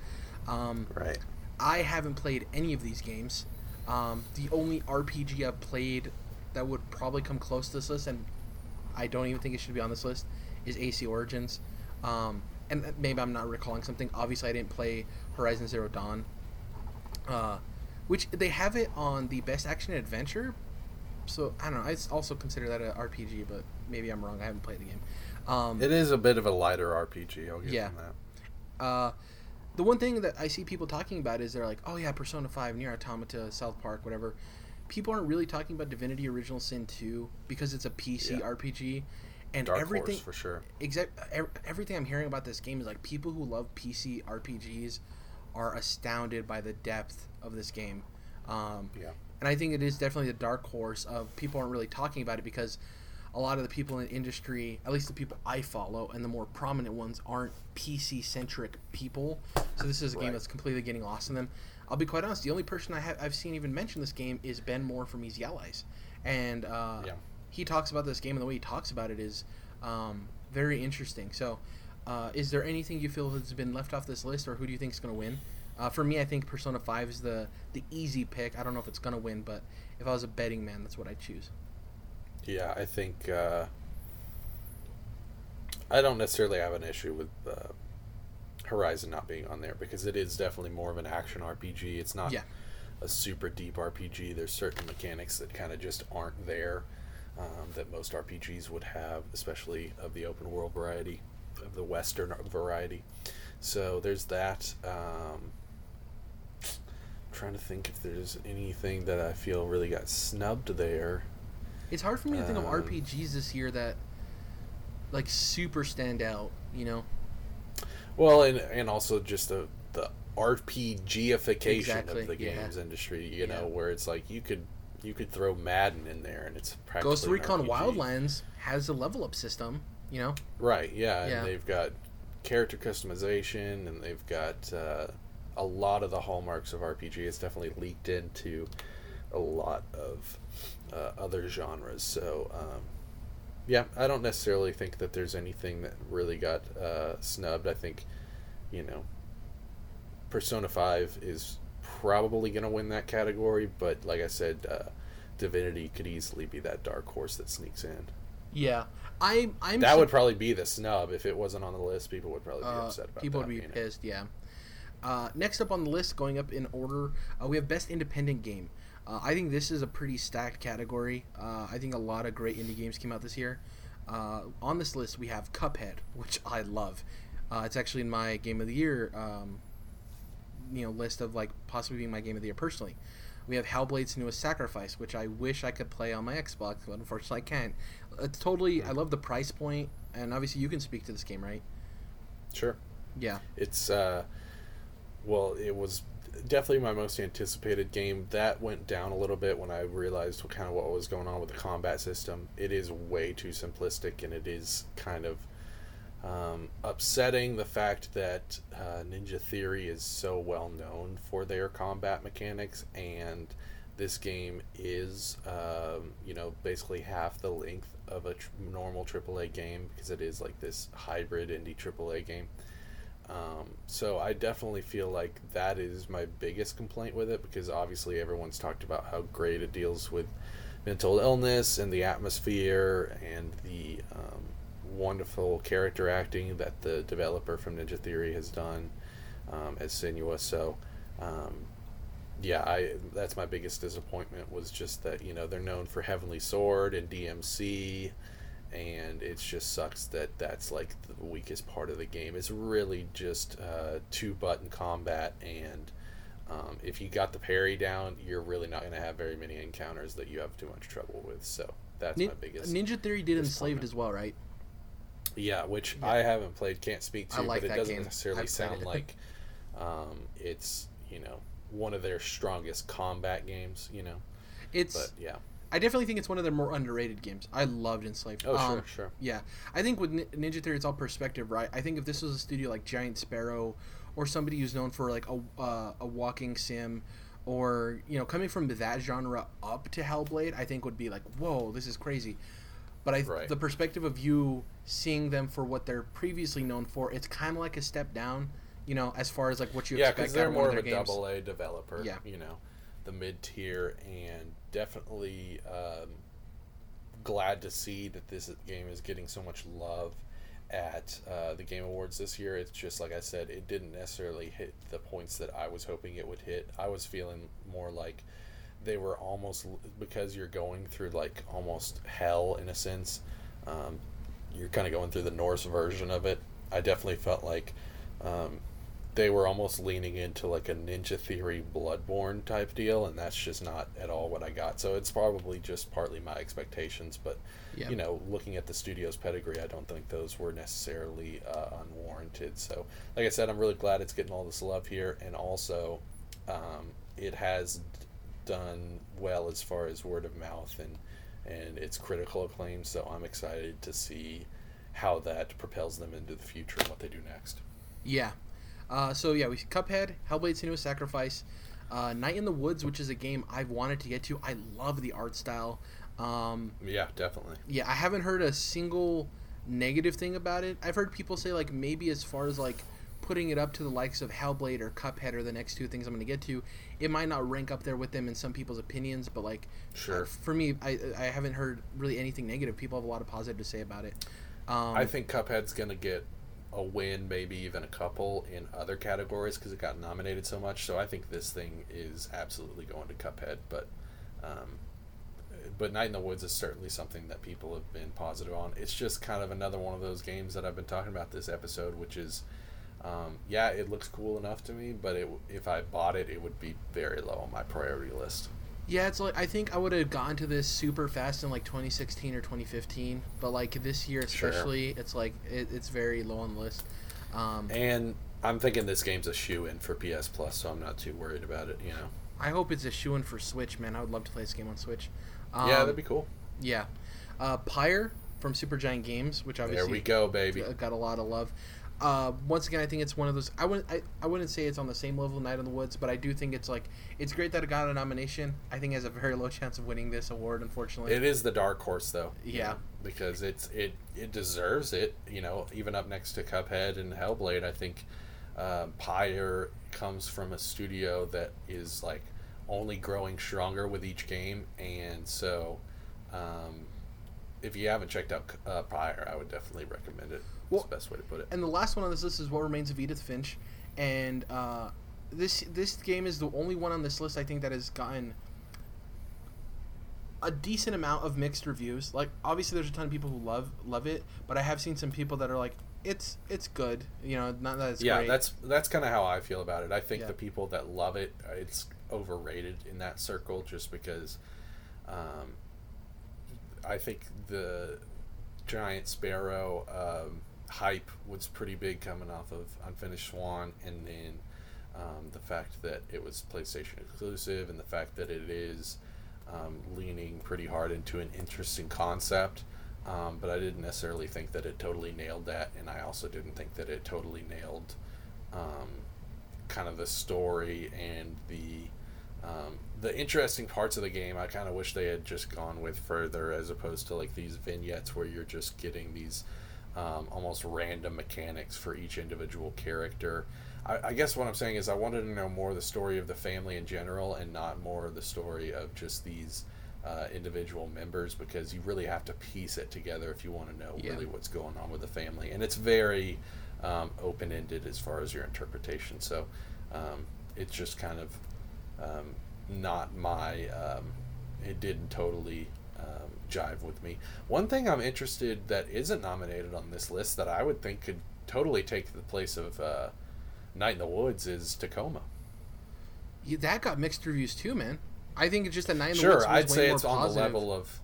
Um, Right. I haven't played any of these games. Um, the only RPG I've played that would probably come close to this list, and I don't even think it should be on this list, is AC Origins. Um, and maybe I'm not recalling something. Obviously, I didn't play Horizon Zero Dawn, uh, which they have it on the Best Action Adventure. So I don't know. I also consider that an RPG, but maybe I'm wrong. I haven't played the game. Um, It is a bit of a lighter RPG. I'll give Yeah. them that. uh, the one thing that I see people talking about is they're like, oh yeah, Persona 5, Nier Automata, South Park, whatever. People aren't really talking about Divinity Original Sin 2 because it's a PC Yeah. RPG. And Dark everything Horse for sure. exact ev- everything I'm hearing about this game is like people who love PC RPGs are astounded by the depth of this game. Um, Yeah. and I think it is definitely the dark horse of people aren't really talking about it because a lot of the people in the industry, at least the people I follow, and the more prominent ones aren't PC centric people. So this is a game that's completely getting lost in them. I'll be quite honest. The only person I have I've seen even mention this game is Ben Moore from Easy Allies, and uh, Yeah. he talks about this game and the way he talks about it is um, very interesting. So, uh, is there anything you feel has been left off this list, or who do you think is going to win? Uh, for me, I think Persona Five is the the easy pick. I don't know if it's going to win, but if I was a betting man, that's what I'd choose. Yeah, I think uh, I don't necessarily have an issue with uh, Horizon not being on there because it is definitely more of an action RPG. It's not Yeah. a super deep RPG. There's certain mechanics that kind of just aren't there um, that most RPGs would have, especially of the open world variety, of the Western variety. So there's that. Um, trying to think if there's anything that I feel really got snubbed there. It's hard for me to think of Um, RPGs this year that like super stand out. You know, Well, and and also just the the RPGification Exactly, of the yeah. games industry. You Yeah. know, where it's like you could you could throw Madden in there, and it's practically Ghost Recon. Wildlands has a level up system. You know, Right. Yeah, Yeah. and they've got character customization, and they've got uh, a lot of the hallmarks of RPG. It's definitely leaked into a lot of uh, other genres. So. Um, yeah, I don't necessarily think that there's anything that really got uh, snubbed. I think, you know, Persona 5 is probably going to win that category, but like I said, uh, Divinity could easily be that dark horse that sneaks in. yeah. I I'm that sup- would probably be the snub. If it wasn't on the list, people would probably be Uh, upset about people that would be pissed. Yeah. Uh, next up on the list, going up in order, uh, we have best independent game. Uh, I think this is a pretty stacked category. Uh, I think a lot of great indie games came out this year. Uh, on this list, we have Cuphead, which I love. Uh, it's actually in my game of the year, um, you know, list of like possibly being my game of the year personally. We have Hellblade Senua's Sacrifice, which I wish I could play on my Xbox, but unfortunately I can't. It's totally. I love the price point, and obviously you can speak to this game, right? Sure. Yeah. It's uh, well, it was definitely my most anticipated game. That went down a little bit when I realized what, kind of what was going on with the combat system. It is way too simplistic, and it is kind of um, upsetting the fact that uh, Ninja Theory is so well known for their combat mechanics, and this game is, um, you know, basically half the length of a tr- normal AAA game because it is like this hybrid indie AAA game. Um, so I definitely feel like that is my biggest complaint with it because obviously everyone's talked about how great it deals with mental illness and the atmosphere and the um, wonderful character acting that the developer from Ninja Theory has done um, as Senua. So um, yeah, I that's my biggest disappointment was just that you know they're known for Heavenly Sword and DMC and it just sucks that that's like the weakest part of the game. It's really just uh, two button combat, and um, if you got the parry down, you're really not going to have very many encounters that you have too much trouble with. So that's Nin- my biggest. Ninja Theory did Enslaved as well, right? Yeah, which yeah. I haven't played, can't speak to, like but it doesn't game. necessarily sound like um, it's you know one of their strongest combat games. You know, it's but yeah I definitely think it's one of their more underrated games. I loved Enslaved. Oh, um, sure, sure. Yeah. I think with Ninja Theory, it's all perspective, right? I think if this was a studio like Giant Sparrow or somebody who's known for like a, uh, a walking sim or, you know, coming from that genre up to Hellblade, I think would be like, whoa, this is crazy. But I, right. the perspective of you seeing them for what they're previously known for, it's kind of like a step down, you know, as far as like what you yeah, because they're more of, of a games. double A developer. Yeah. You know the mid tier, and definitely um, glad to see that this game is getting so much love at uh, the Game Awards this year. It's just like I said, it didn't necessarily hit the points that I was hoping it would hit. I was feeling more like they were almost because you're going through like almost hell in a sense. Um, you're kind of going through the Norse version of it. I definitely felt like um, they were almost leaning into like a Ninja Theory Bloodborne type deal, and that's just not at all what I got. So it's probably just partly my expectations, but you know, looking at the studio's pedigree, I don't think those were necessarily uh, unwarranted. So, like I said, I'm really glad it's getting all this love here, and also um, it has done well as far as word of mouth and and its critical acclaim. So I'm excited to see how that propels them into the future and what they do next. Yeah, uh, so yeah, we Cuphead, Hellblade: Senua's Sacrifice, uh, Night in the Woods, which is a game I've wanted to get to. I love the art style. Um, yeah, definitely. Yeah, I haven't heard a single negative thing about it. I've heard people say like maybe as far as like putting it up to the likes of Hellblade or Cuphead or the next two things I'm going to get to, it might not rank up there with them in some people's opinions, but like sure. Uh, for me, I I haven't heard really anything negative. People have a lot of positive to say about it. Um, I think Cuphead's going to get a win, maybe even a couple in other categories because it got nominated so much. So I think this thing is absolutely going to Cuphead. But, um, but Night in the Woods is certainly something that people have been positive on. It's just kind of another one of those games that I've been talking about this episode, which is, um, yeah, it looks cool enough to me, but it, if I bought it, it would be very low on my priority list. Yeah, it's like I think I would have gotten to this super fast in like 2016 or 2015, but like this year especially, sure. it's like it, it's very low on the list. Um, and I'm thinking this game's a shoe in for PS Plus, so I'm not too worried about it. You know. I hope it's a shoe in for Switch, man. I would love to play this game on Switch. Um, yeah, that'd be cool. Yeah, uh, Pyre from Supergiant Games, which obviously there we go, baby, got a lot of love. Uh, once again, I think it's one of those. I wouldn't. I, I wouldn't say it's on the same level Night in the Woods, but I do think it's like it's great that it got a nomination. I think it has a very low chance of winning this award, unfortunately. It is the dark horse, though. Yeah. because it's it it deserves it. You know, even up next to Cuphead and Hellblade, I think uh, Pyre comes from a studio that is like only growing stronger with each game, and so. Um, if you haven't checked out uh, Pyre, I would definitely recommend it. Well, the best way to put it. And the last one on this list is What Remains of Edith Finch, and uh, this this game is the only one on this list I think that has gotten a decent amount of mixed reviews. Like obviously, there's a ton of people who love love it, but I have seen some people that are like, it's it's good. You know, not that it's yeah, great. that's that's kind of how I feel about it. I think Yeah. the people that love it, uh, it's overrated in that circle, just because. Um, I think the Giant Sparrow um, hype was pretty big coming off of Unfinished Swan, and then um, the fact that it was PlayStation exclusive, and the fact that it is um, leaning pretty hard into an interesting concept. Um, but I didn't necessarily think that it totally nailed that, and I also didn't think that it totally nailed um, kind of the story and the um, the interesting parts of the game. I kind of wish they had just gone with further, as opposed to like these vignettes where you're just getting these um, almost random mechanics for each individual character. I, I guess what I'm saying is I wanted to know more of the story of the family in general, and not more of the story of just these uh, individual members because you really have to piece it together if you want to know Yeah. really what's going on with the family and it's very um, open-ended as far as your interpretation so um, it's just kind of um, not my um, it didn't totally jive with me one thing i'm interested that isn't nominated on this list that i would think could totally take the place of uh, night in the woods is tacoma Yeah, that got mixed reviews too, man. I think it's just that Night in the sure Woods was i'd say it's on the level of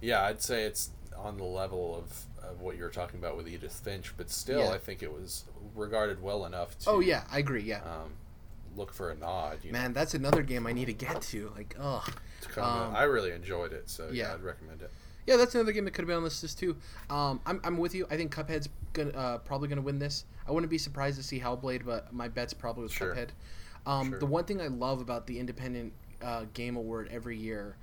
yeah i'd say it's on the level of, of what you're talking about with edith finch but still Yeah. i think it was regarded well enough to Oh yeah, I agree. Yeah, um, look for a nod you know, man, that's another game I need to get to. Like, oh, um, i really enjoyed it so yeah, yeah. i'd recommend it yeah, that's another game that could have been on this list too. Um, I'm, I'm with you. I think Cuphead's gonna uh, probably gonna win this. I wouldn't be surprised to see Hellblade, but my bet's probably with Sure. Cuphead. Um, Sure. The one thing I love about the Independent uh, Game Award every year,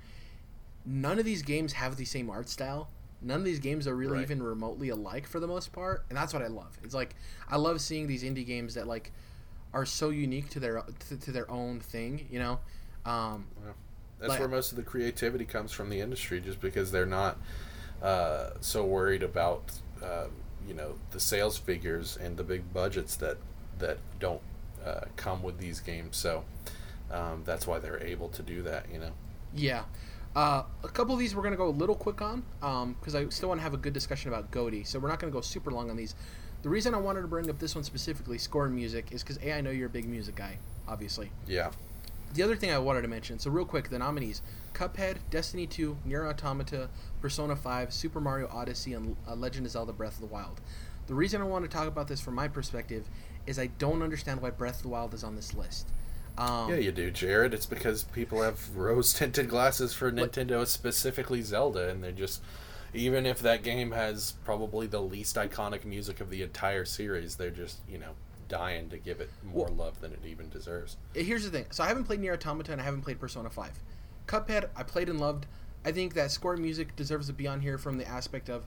none of these games have the same art style. None of these games are really Right. even remotely alike for the most part, and that's what I love. It's like I love seeing these indie games that like are so unique to their to, to their own thing. You know, um, That's Like- where most of the creativity comes from the industry, just because they're not uh, so worried about um, you know the sales figures and the big budgets that that don't uh, come with these games. So um, that's why they're able to do that. You know. Yeah. Uh, a couple of these we're going to go a little quick on because I still want to have a good discussion about Goaty. So we're not going to go super long on these. The reason I wanted to bring up this one specifically, score and music, is because A, I know you're a big music guy, obviously. Yeah. The other thing I wanted to mention, so real quick, the nominees Cuphead, Destiny 2, Nier Automata, Persona 5, Super Mario Odyssey, and uh, Legend of Zelda Breath of the Wild. The reason I want to talk about this from my perspective is I don't understand why Breath of the Wild is on this list. Um, Yeah, you do, Jirard. It's because people have rose tinted glasses for What- Nintendo, specifically Zelda, and they're just. Even if that game has probably the least iconic music of the entire series, they're just, you know, dying to give it more love than it even deserves. here's the thing. So I haven't played Nier Automata and I haven't played Persona 5. Cuphead, I played and loved. I think that score music deserves to be on here from the aspect of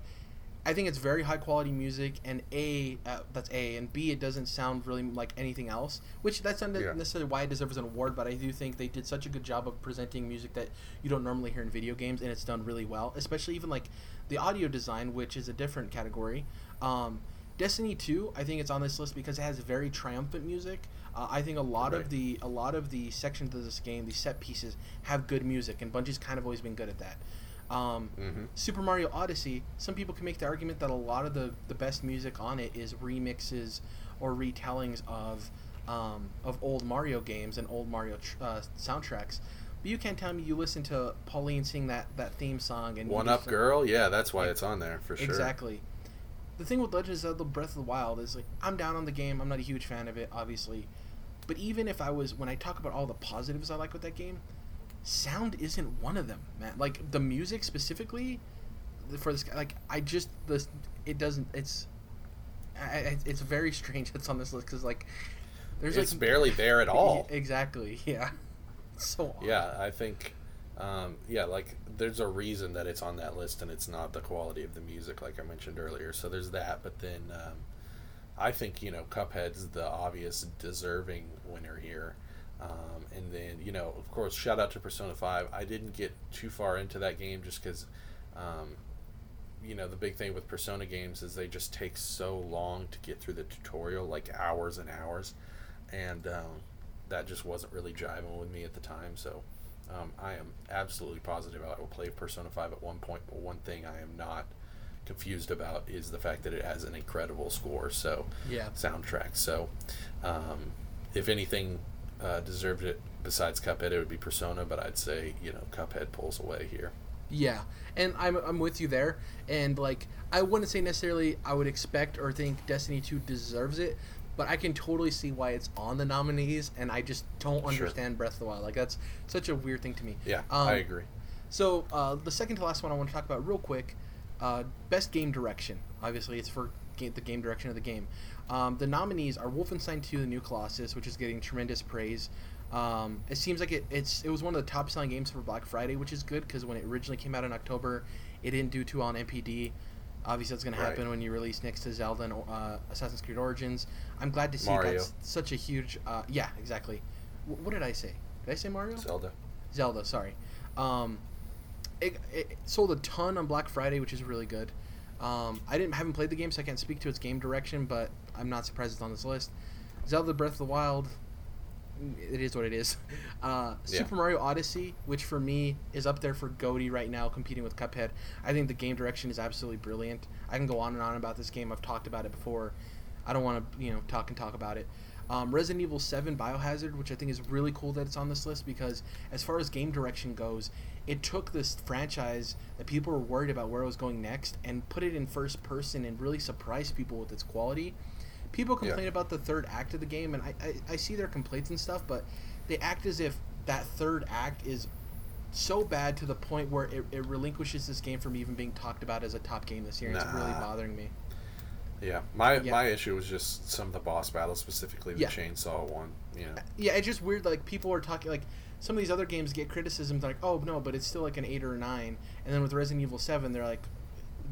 I think it's very high quality music and A uh, that's A and B it doesn't sound really like anything else, which that's not Yeah. necessarily why it deserves an award, but I do think they did such a good job of presenting music that you don't normally hear in video games and it's done really well, especially even like the audio design, which is a different category. Um, Destiny 2, I think it's on this list because it has very triumphant music. Uh, I think a lot Right. of the a lot of the sections of this game, these set pieces, have good music, and Bungie's kind of always been good at that. Um, Mm-hmm. Super Mario Odyssey, some people can make the argument that a lot of the, the best music on it is remixes or retellings of um, of old Mario games and old Mario tr- uh, soundtracks. But you can't tell me you listen to Pauline sing that, that theme song and One Up think- Girl, yeah, that's why it's on there for sure. Exactly. The thing with Legends of the Breath of the Wild is like I'm down on the game. I'm not a huge fan of it, obviously. But even if I was, when I talk about all the positives I like with that game, sound isn't one of them, man. Like the music specifically for this, guy, like I just this it doesn't. It's I, I- it's very strange. It's on this list because like there's It's like barely there at all. Exactly. Yeah. So. Yeah, I think, um, yeah, like there's a reason that it's on that list, and it's not the quality of the music, like I mentioned earlier. So there's that. But then, um, I think you know, Cuphead's the obvious deserving winner here. Um, and then you know, of course, shout out to Persona Five. I didn't get too far into that game just because, um, you know, the big thing with Persona games is they just take so long to get through the tutorial, like hours and hours, and um, that just wasn't really jiving with me at the time. So Um, I am absolutely positive I will play Persona 5 at one point, but one thing I am not confused about is the fact that it has an incredible score. So Yeah. soundtrack. So um, if anything uh, deserved it besides Cuphead, it would be Persona. But I'd say you know Cuphead pulls away here. Yeah, and I'm, I'm with you there. And like, I wouldn't say necessarily I would expect or think Destiny 2 deserves it, but I can totally see why it's on the nominees. And I just don't Sure. understand Breath of the Wild. Like that's such a weird thing to me. Yeah, Um, I agree. So uh, the second to last one I want to talk about real quick, uh, best game direction. Obviously, it's for ga- the game direction of the game. Um, the nominees are Wolfenstein 2: The New Colossus, which is getting tremendous praise. Um, it seems like it, it's it was one of the top selling games for Black Friday, which is good because when it originally came out in October, it didn't do too well on NPD. Obviously, that's going to Right. happen when you release next to Zelda and uh, Assassin's Creed Origins. I'm glad to see Mario. that's such a huge. Uh, yeah, exactly. W- what did I say? Did I say Mario? Zelda. Zelda, sorry. Um, it, it sold a ton on Black Friday, which is really good. Um, I didn't haven't played the game, so I can't speak to its game direction, but I'm not surprised it's on this list. Zelda: Breath of the Wild, it is what it is. Uh, Yeah. Super Mario Odyssey, which for me is up there for Goaty right now, competing with Cuphead. I think the game direction is absolutely brilliant. I can go on and on about this game. I've talked about it before. I don't want to, you know, talk and talk about it. Um, Resident Evil 7 Biohazard, which I think is really cool that it's on this list because, as far as game direction goes, it took this franchise that people were worried about where it was going next and put it in first person and really surprised people with its quality. People Yeah. complain about the third act of the game, and I, I, I see their complaints and stuff, but they act as if that third act is so bad to the point where it, it relinquishes this game from even being talked about as a top game this year. and It's really bothering me. Yeah, my Yeah. my issue was just some of the boss battles, specifically the Yeah. chainsaw one. You know, uh, Yeah, it's just weird. Like people are talking like some of these other games get criticisms like, oh no, but it's still like an eight or a nine. And then with Resident Evil Seven, they're like,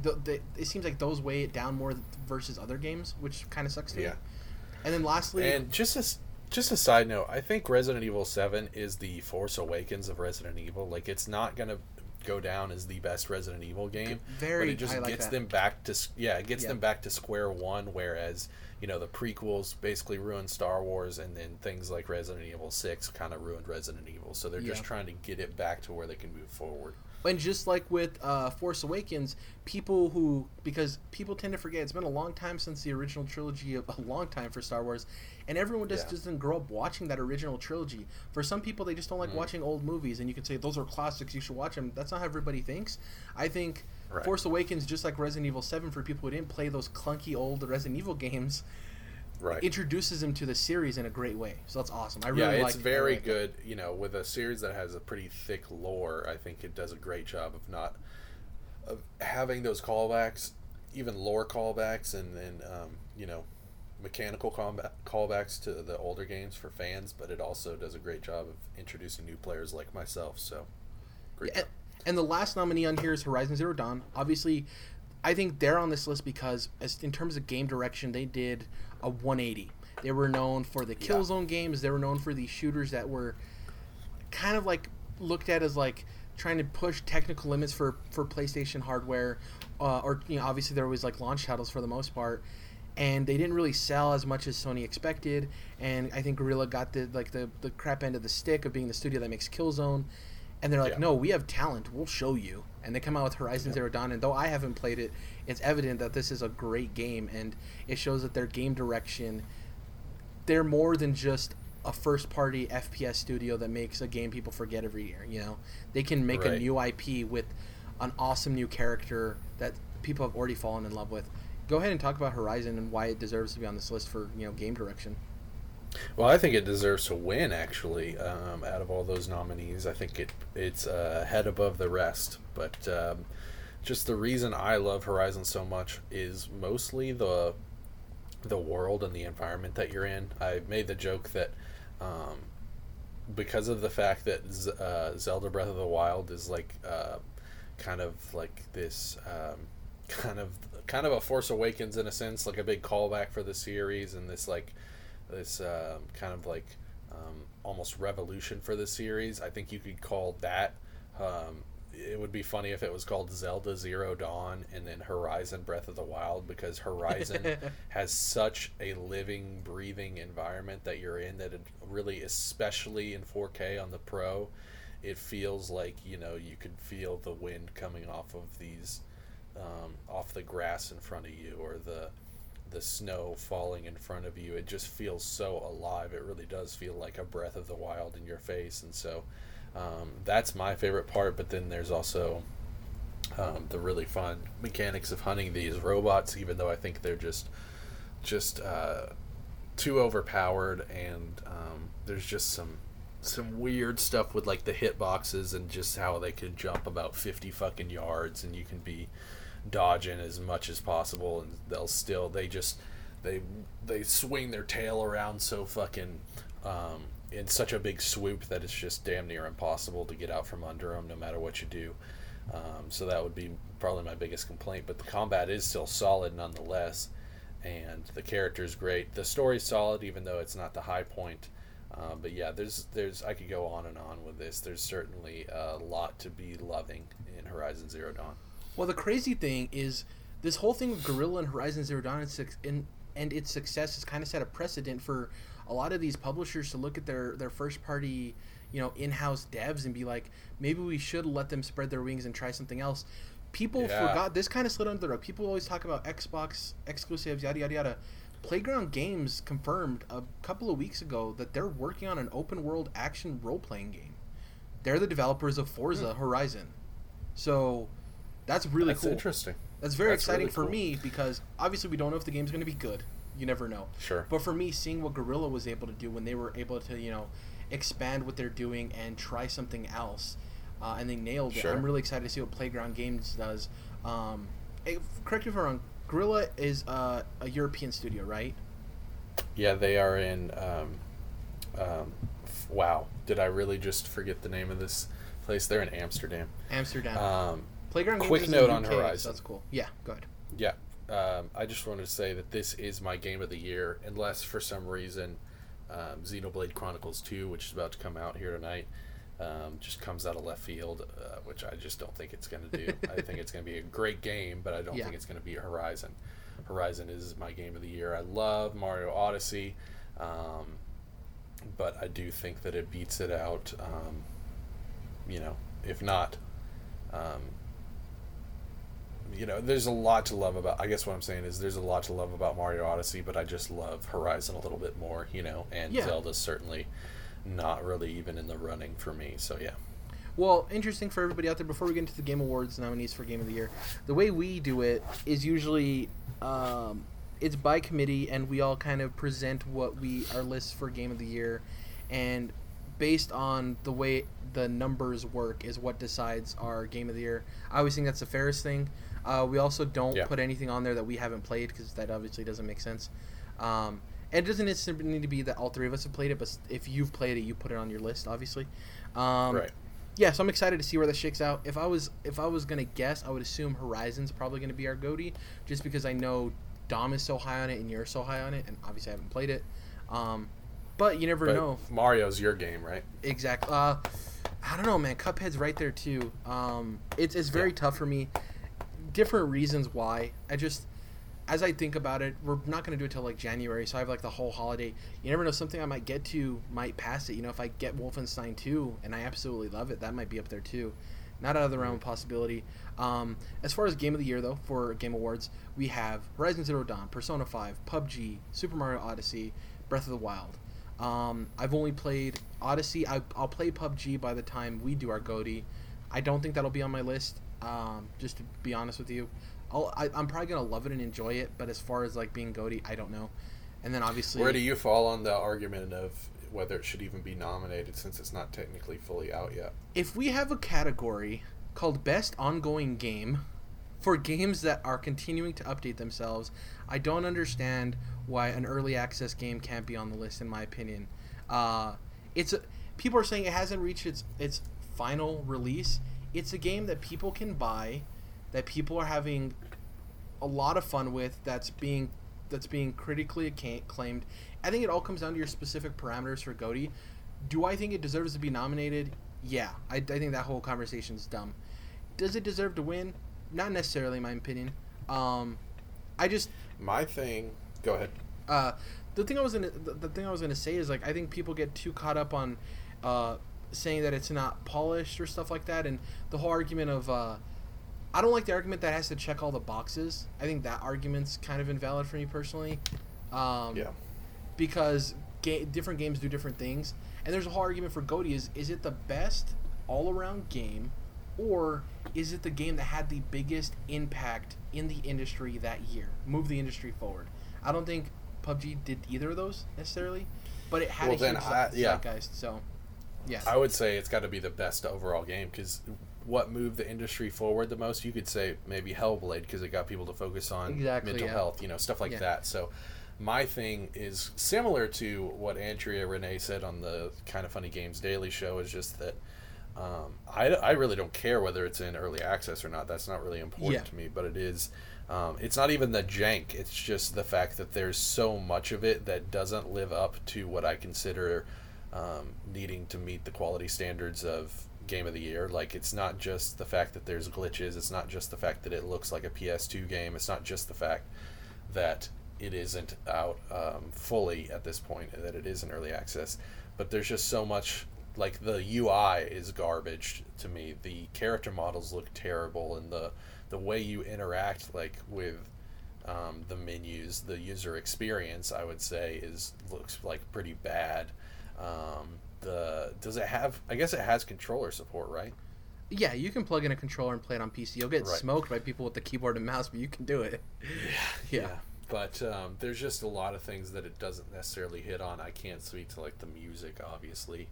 the, the, it seems like those weigh it down more versus other games, which kind of sucks to Yeah. me. And then lastly, and just as just a side note, I think Resident Evil Seven is the Force Awakens of Resident Evil. Like, it's not gonna go down as the best Resident Evil game, very but it just like gets that. them back to yeah, it gets Yeah. them back to square one. Whereas you know the prequels basically ruined Star Wars, and then things like Resident Evil Six kind of ruined Resident Evil. So they're just trying to get it back to where they can move forward. And just like with uh, Force Awakens, people who because people tend to forget it's been a long time since the original trilogy, a a long time for Star Wars, and everyone just Yeah. doesn't grow up watching that original trilogy. For some people, they just don't like Mhm. watching old movies, and you can say those are classics, you should watch them. That's not how everybody thinks. I think Right. Force Awakens, just like Resident Evil Seven, for people who didn't play those clunky old Resident Evil games, Right. introduces them to the series in a great way. So that's awesome. I yeah, really it's like. I very good. You know, with a series that has a pretty thick lore, I think it does a great job of not of having those callbacks, even lore callbacks, and then um, you know, mechanical combat callbacks to the older games for fans. But it also does a great job of introducing new players like myself. So, great Yeah, job. And the last nominee on here is Horizon Zero Dawn. Obviously, I think they're on this list because, as in terms of game direction, they did a 180. They were known for the Yeah. Killzone games. They were known for these shooters that were kind of like looked at as like trying to push technical limits for for PlayStation hardware, uh, or you know, obviously there was like launch titles for the most part. And they didn't really sell as much as Sony expected, and I think Guerrilla got the like the, the crap end of the stick of being the studio that makes Killzone and they're like, Yeah. "No, we have talent. We'll show you." And they come out with Horizon Yeah. Zero Dawn, and though I haven't played it, it's evident that this is a great game, and it shows that their game direction, they're more than just a first-party FPS studio that makes a game people forget every year. You know, they can make a new IP with an awesome new character that people have already fallen in love with. Go ahead and talk about Horizon and why it deserves to be on this list for you know game direction. Well, I think it deserves to win. Actually, um, out of all those nominees, I think it it's uh, head above the rest. But um, just the reason I love Horizon so much is mostly the the world and the environment that you're in. I made the joke that um, because of the fact that uh, Zelda Breath of the Wild is like uh, kind of like this um, kind of kind of a Force Awakens in a sense, like a big callback for the series and this like this um, kind of like um, almost revolution for the series. I think you could call that. Um, it would be funny if it was called Zelda Zero Dawn and then Horizon Breath of the Wild because Horizon has such a living, breathing environment that you're in that it really, especially in 4K on the Pro, it feels like you know you can feel the wind coming off of these um, off the grass in front of you or the the snow falling in front of you. It just feels so alive. It really does feel like a breath of the wild in your face, and so um, that's my favorite part. But then there's also um, the really fun mechanics of hunting these robots, even though I think they're just just uh, too overpowered, and um, there's just some some weird stuff with like the hitboxes and just how they could jump about 50 fucking yards and you can be dodging as much as possible and they'll still they just they they swing their tail around so fucking um, in such a big swoop that it's just damn near impossible to get out from under them no matter what you do um, so that would be probably my biggest complaint but the combat is still solid nonetheless and the character is great the story's solid even though it's not the high point um, but yeah, there's there's I could go on and on with this. There's certainly a lot to be loving in Horizon Zero Dawn. Well, the crazy thing is this whole thing with Guerrilla and Horizon Zero Dawn and, and, and its success has kind of set a precedent for a lot of these publishers to look at their their first party, you know, in-house devs and be like, maybe we should let them spread their wings and try something else. People yeah. forgot this kind of slid under the rug. People always talk about Xbox exclusives, yada yada yada. Playground Games confirmed a couple of weeks ago that they're working on an open world action role playing game. They're the developers of Forza hmm. Horizon. So that's really that's cool. interesting. That's very that's exciting really for me because obviously we don't know if the game's going to be good. You never know. Sure. But for me, seeing what Guerrilla was able to do when they were able to, you know, expand what they're doing and try something else, uh, and they nailed it. I'm really excited to see what Playground Games does. Um, hey, correct me if I'm wrong. Guerrilla is uh, a European studio, right? Yeah, they are in. Um, um, wow, did I really just forget the name of this place? They're in Amsterdam. Amsterdam. Playground. Quick note on Horizon. So that's cool. Yeah, go ahead. Yeah, um, I just wanted to say that this is my game of the year, unless for some reason um, Xenoblade Chronicles 2, which is about to come out here tonight, um, just comes out of left field, uh, which I just don't think it's going to do. I think it's going to be a great game, but I don't yeah. think it's going to be Horizon. Horizon is my game of the year. I love Mario Odyssey, um, but I do think that it beats it out. Um, you know, if not, um, you know, there's a lot to love about. I guess what I'm saying is there's a lot to love about Mario Odyssey, but I just love Horizon a little bit more. You know, and yeah. Zelda's certainly not really even in the running for me. So yeah. Well, interesting for everybody out there. Before we get into the Game Awards nominees for Game of the Year, the way we do it is usually um, it's by committee, and we all kind of present what we our lists for Game of the Year, and based on the way the numbers work is what decides our Game of the Year. I always think that's the fairest thing. Uh, we also don't yeah. put anything on there that we haven't played because that obviously doesn't make sense. Um, and it doesn't necessarily need to be that all three of us have played it, but if you've played it, you put it on your list, obviously. Um, right. Yeah, so I'm excited to see where that shakes out. If I was if I was gonna guess, I would assume Horizon's probably gonna be our goatee, just because I know Dom is so high on it and you're so high on it, and obviously I haven't played it. Um, but you never but know. Mario's your game, right? Exactly. Uh, I don't know, man. Cuphead's right there too. Um, it's it's very yeah. tough for me. Different reasons why. I just as I think about it, we're not going to do it till like January, so I have like the whole holiday. You never know, something I might get to might pass it. You know, if I get Wolfenstein 2 and I absolutely love it, that might be up there too. Not out of the realm of possibility. Um, as far as Game of the Year, though, for Game Awards, we have Horizon Zero Dawn, Persona 5, PUBG, Super Mario Odyssey, Breath of the Wild. Um, I've only played Odyssey. I, will play PUBG by the time we do our GOTY. I don't think that'll be on my list, um, just to be honest with you. I'll, I, am probably gonna love it and enjoy it, but as far as like being goaty, I don't know. And then obviously, where do you fall on the argument of whether it should even be nominated since it's not technically fully out yet? If we have a category called best ongoing game for games that are continuing to update themselves, I don't understand why an early access game can't be on the list. In my opinion, uh, it's a, people are saying it hasn't reached its its final release. It's a game that people can buy that people are having a lot of fun with that's being that's being critically acclaimed. I think it all comes down to your specific parameters for GOTY. Do I think it deserves to be nominated? Yeah, I, I think that whole conversation is dumb. Does it deserve to win? Not necessarily, in my opinion. Um, I just my thing. Go ahead. Uh, the thing I was gonna the, the thing I was gonna say is like I think people get too caught up on uh, saying that it's not polished or stuff like that, and the whole argument of uh, I don't like the argument that has to check all the boxes. I think that argument's kind of invalid for me personally. Um, Yeah. Because ga- different games do different things, and there's a whole argument for Goaty is is it the best all around game, or is it the game that had the biggest impact in the industry that year, move the industry forward? I don't think PUBG did either of those necessarily, but it had Well, a huge I- yeah. zeitgeist. So, yeah, I would say it's got to be the best overall game because what moved the industry forward the most, you could say maybe Hellblade because it got people to focus on Exactly, mental yeah. health, you know, stuff like Yeah. that. So my thing is similar to what Andrea Rene said on the Kind of Funny Games Daily Show is just that um, I, I really don't care whether it's in early access or not. That's not really important Yeah. to me, but it is. Um, it's not even the jank. It's just the fact that there's so much of it that doesn't live up to what I consider um, needing to meet the quality standards of game of the year. Like it's not just the fact that there's glitches. It's not just the fact that it looks like a PS2 game. It's not just the fact that it isn't out um, fully at this point. That it is in early access. But there's just so much. Like the UI is garbage to me. The character models look terrible, and the the way you interact like with um, the menus, the user experience, I would say, is looks like pretty bad. Um, the does it have? I guess it has controller support, right? yeah, you can plug in a controller and play it on PC. You'll get Right. smoked by people with the keyboard and mouse, but you can do it. Yeah. yeah. But um, there's just a lot of things that it doesn't necessarily hit on. I can't speak to like the music, obviously,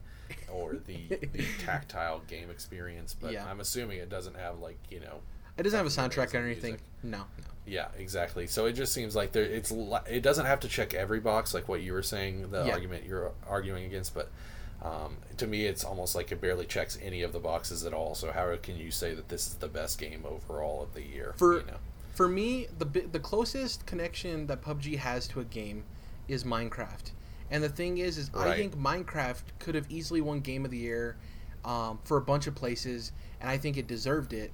or the, the tactile game experience. But Yeah. I'm assuming it doesn't have like you know It doesn't have a soundtrack or anything. music. No, no. Yeah, exactly. So it just seems like there it's it doesn't have to check every box like what you were saying the Yeah. argument you're arguing against, but um, to me it's almost like it barely checks any of the boxes at all. So how can you say that this is the best game overall of the year? For you know? for me, the the closest connection that PUBG has to a game is Minecraft. And the thing is, is I think Minecraft could have easily won Game of the Year um, for a bunch of places, and I think it deserved it.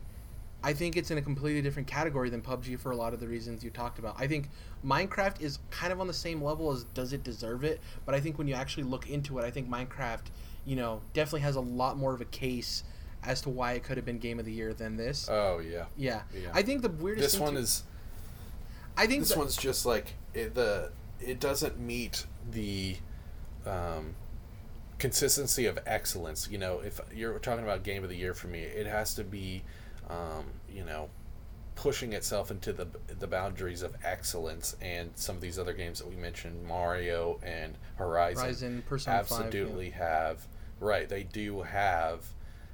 I think it's in a completely different category than PUBG for a lot of the reasons you talked about. I think Minecraft is kind of on the same level as does it deserve it, but I think when you actually look into it, I think Minecraft, you know, definitely has a lot more of a case as to why it could have been Game of the Year than this. Oh yeah, yeah. yeah. I think the weirdest this thing one to- is I think this that- one's just like it, the it doesn't meet the um, consistency of excellence. You know, if you're talking about game of the year for me, it has to be, um, you know, pushing itself into the the boundaries of excellence. And some of these other games that we mentioned, Mario and Horizon, Horizon, Persona 5, yeah. absolutely have right. They do have.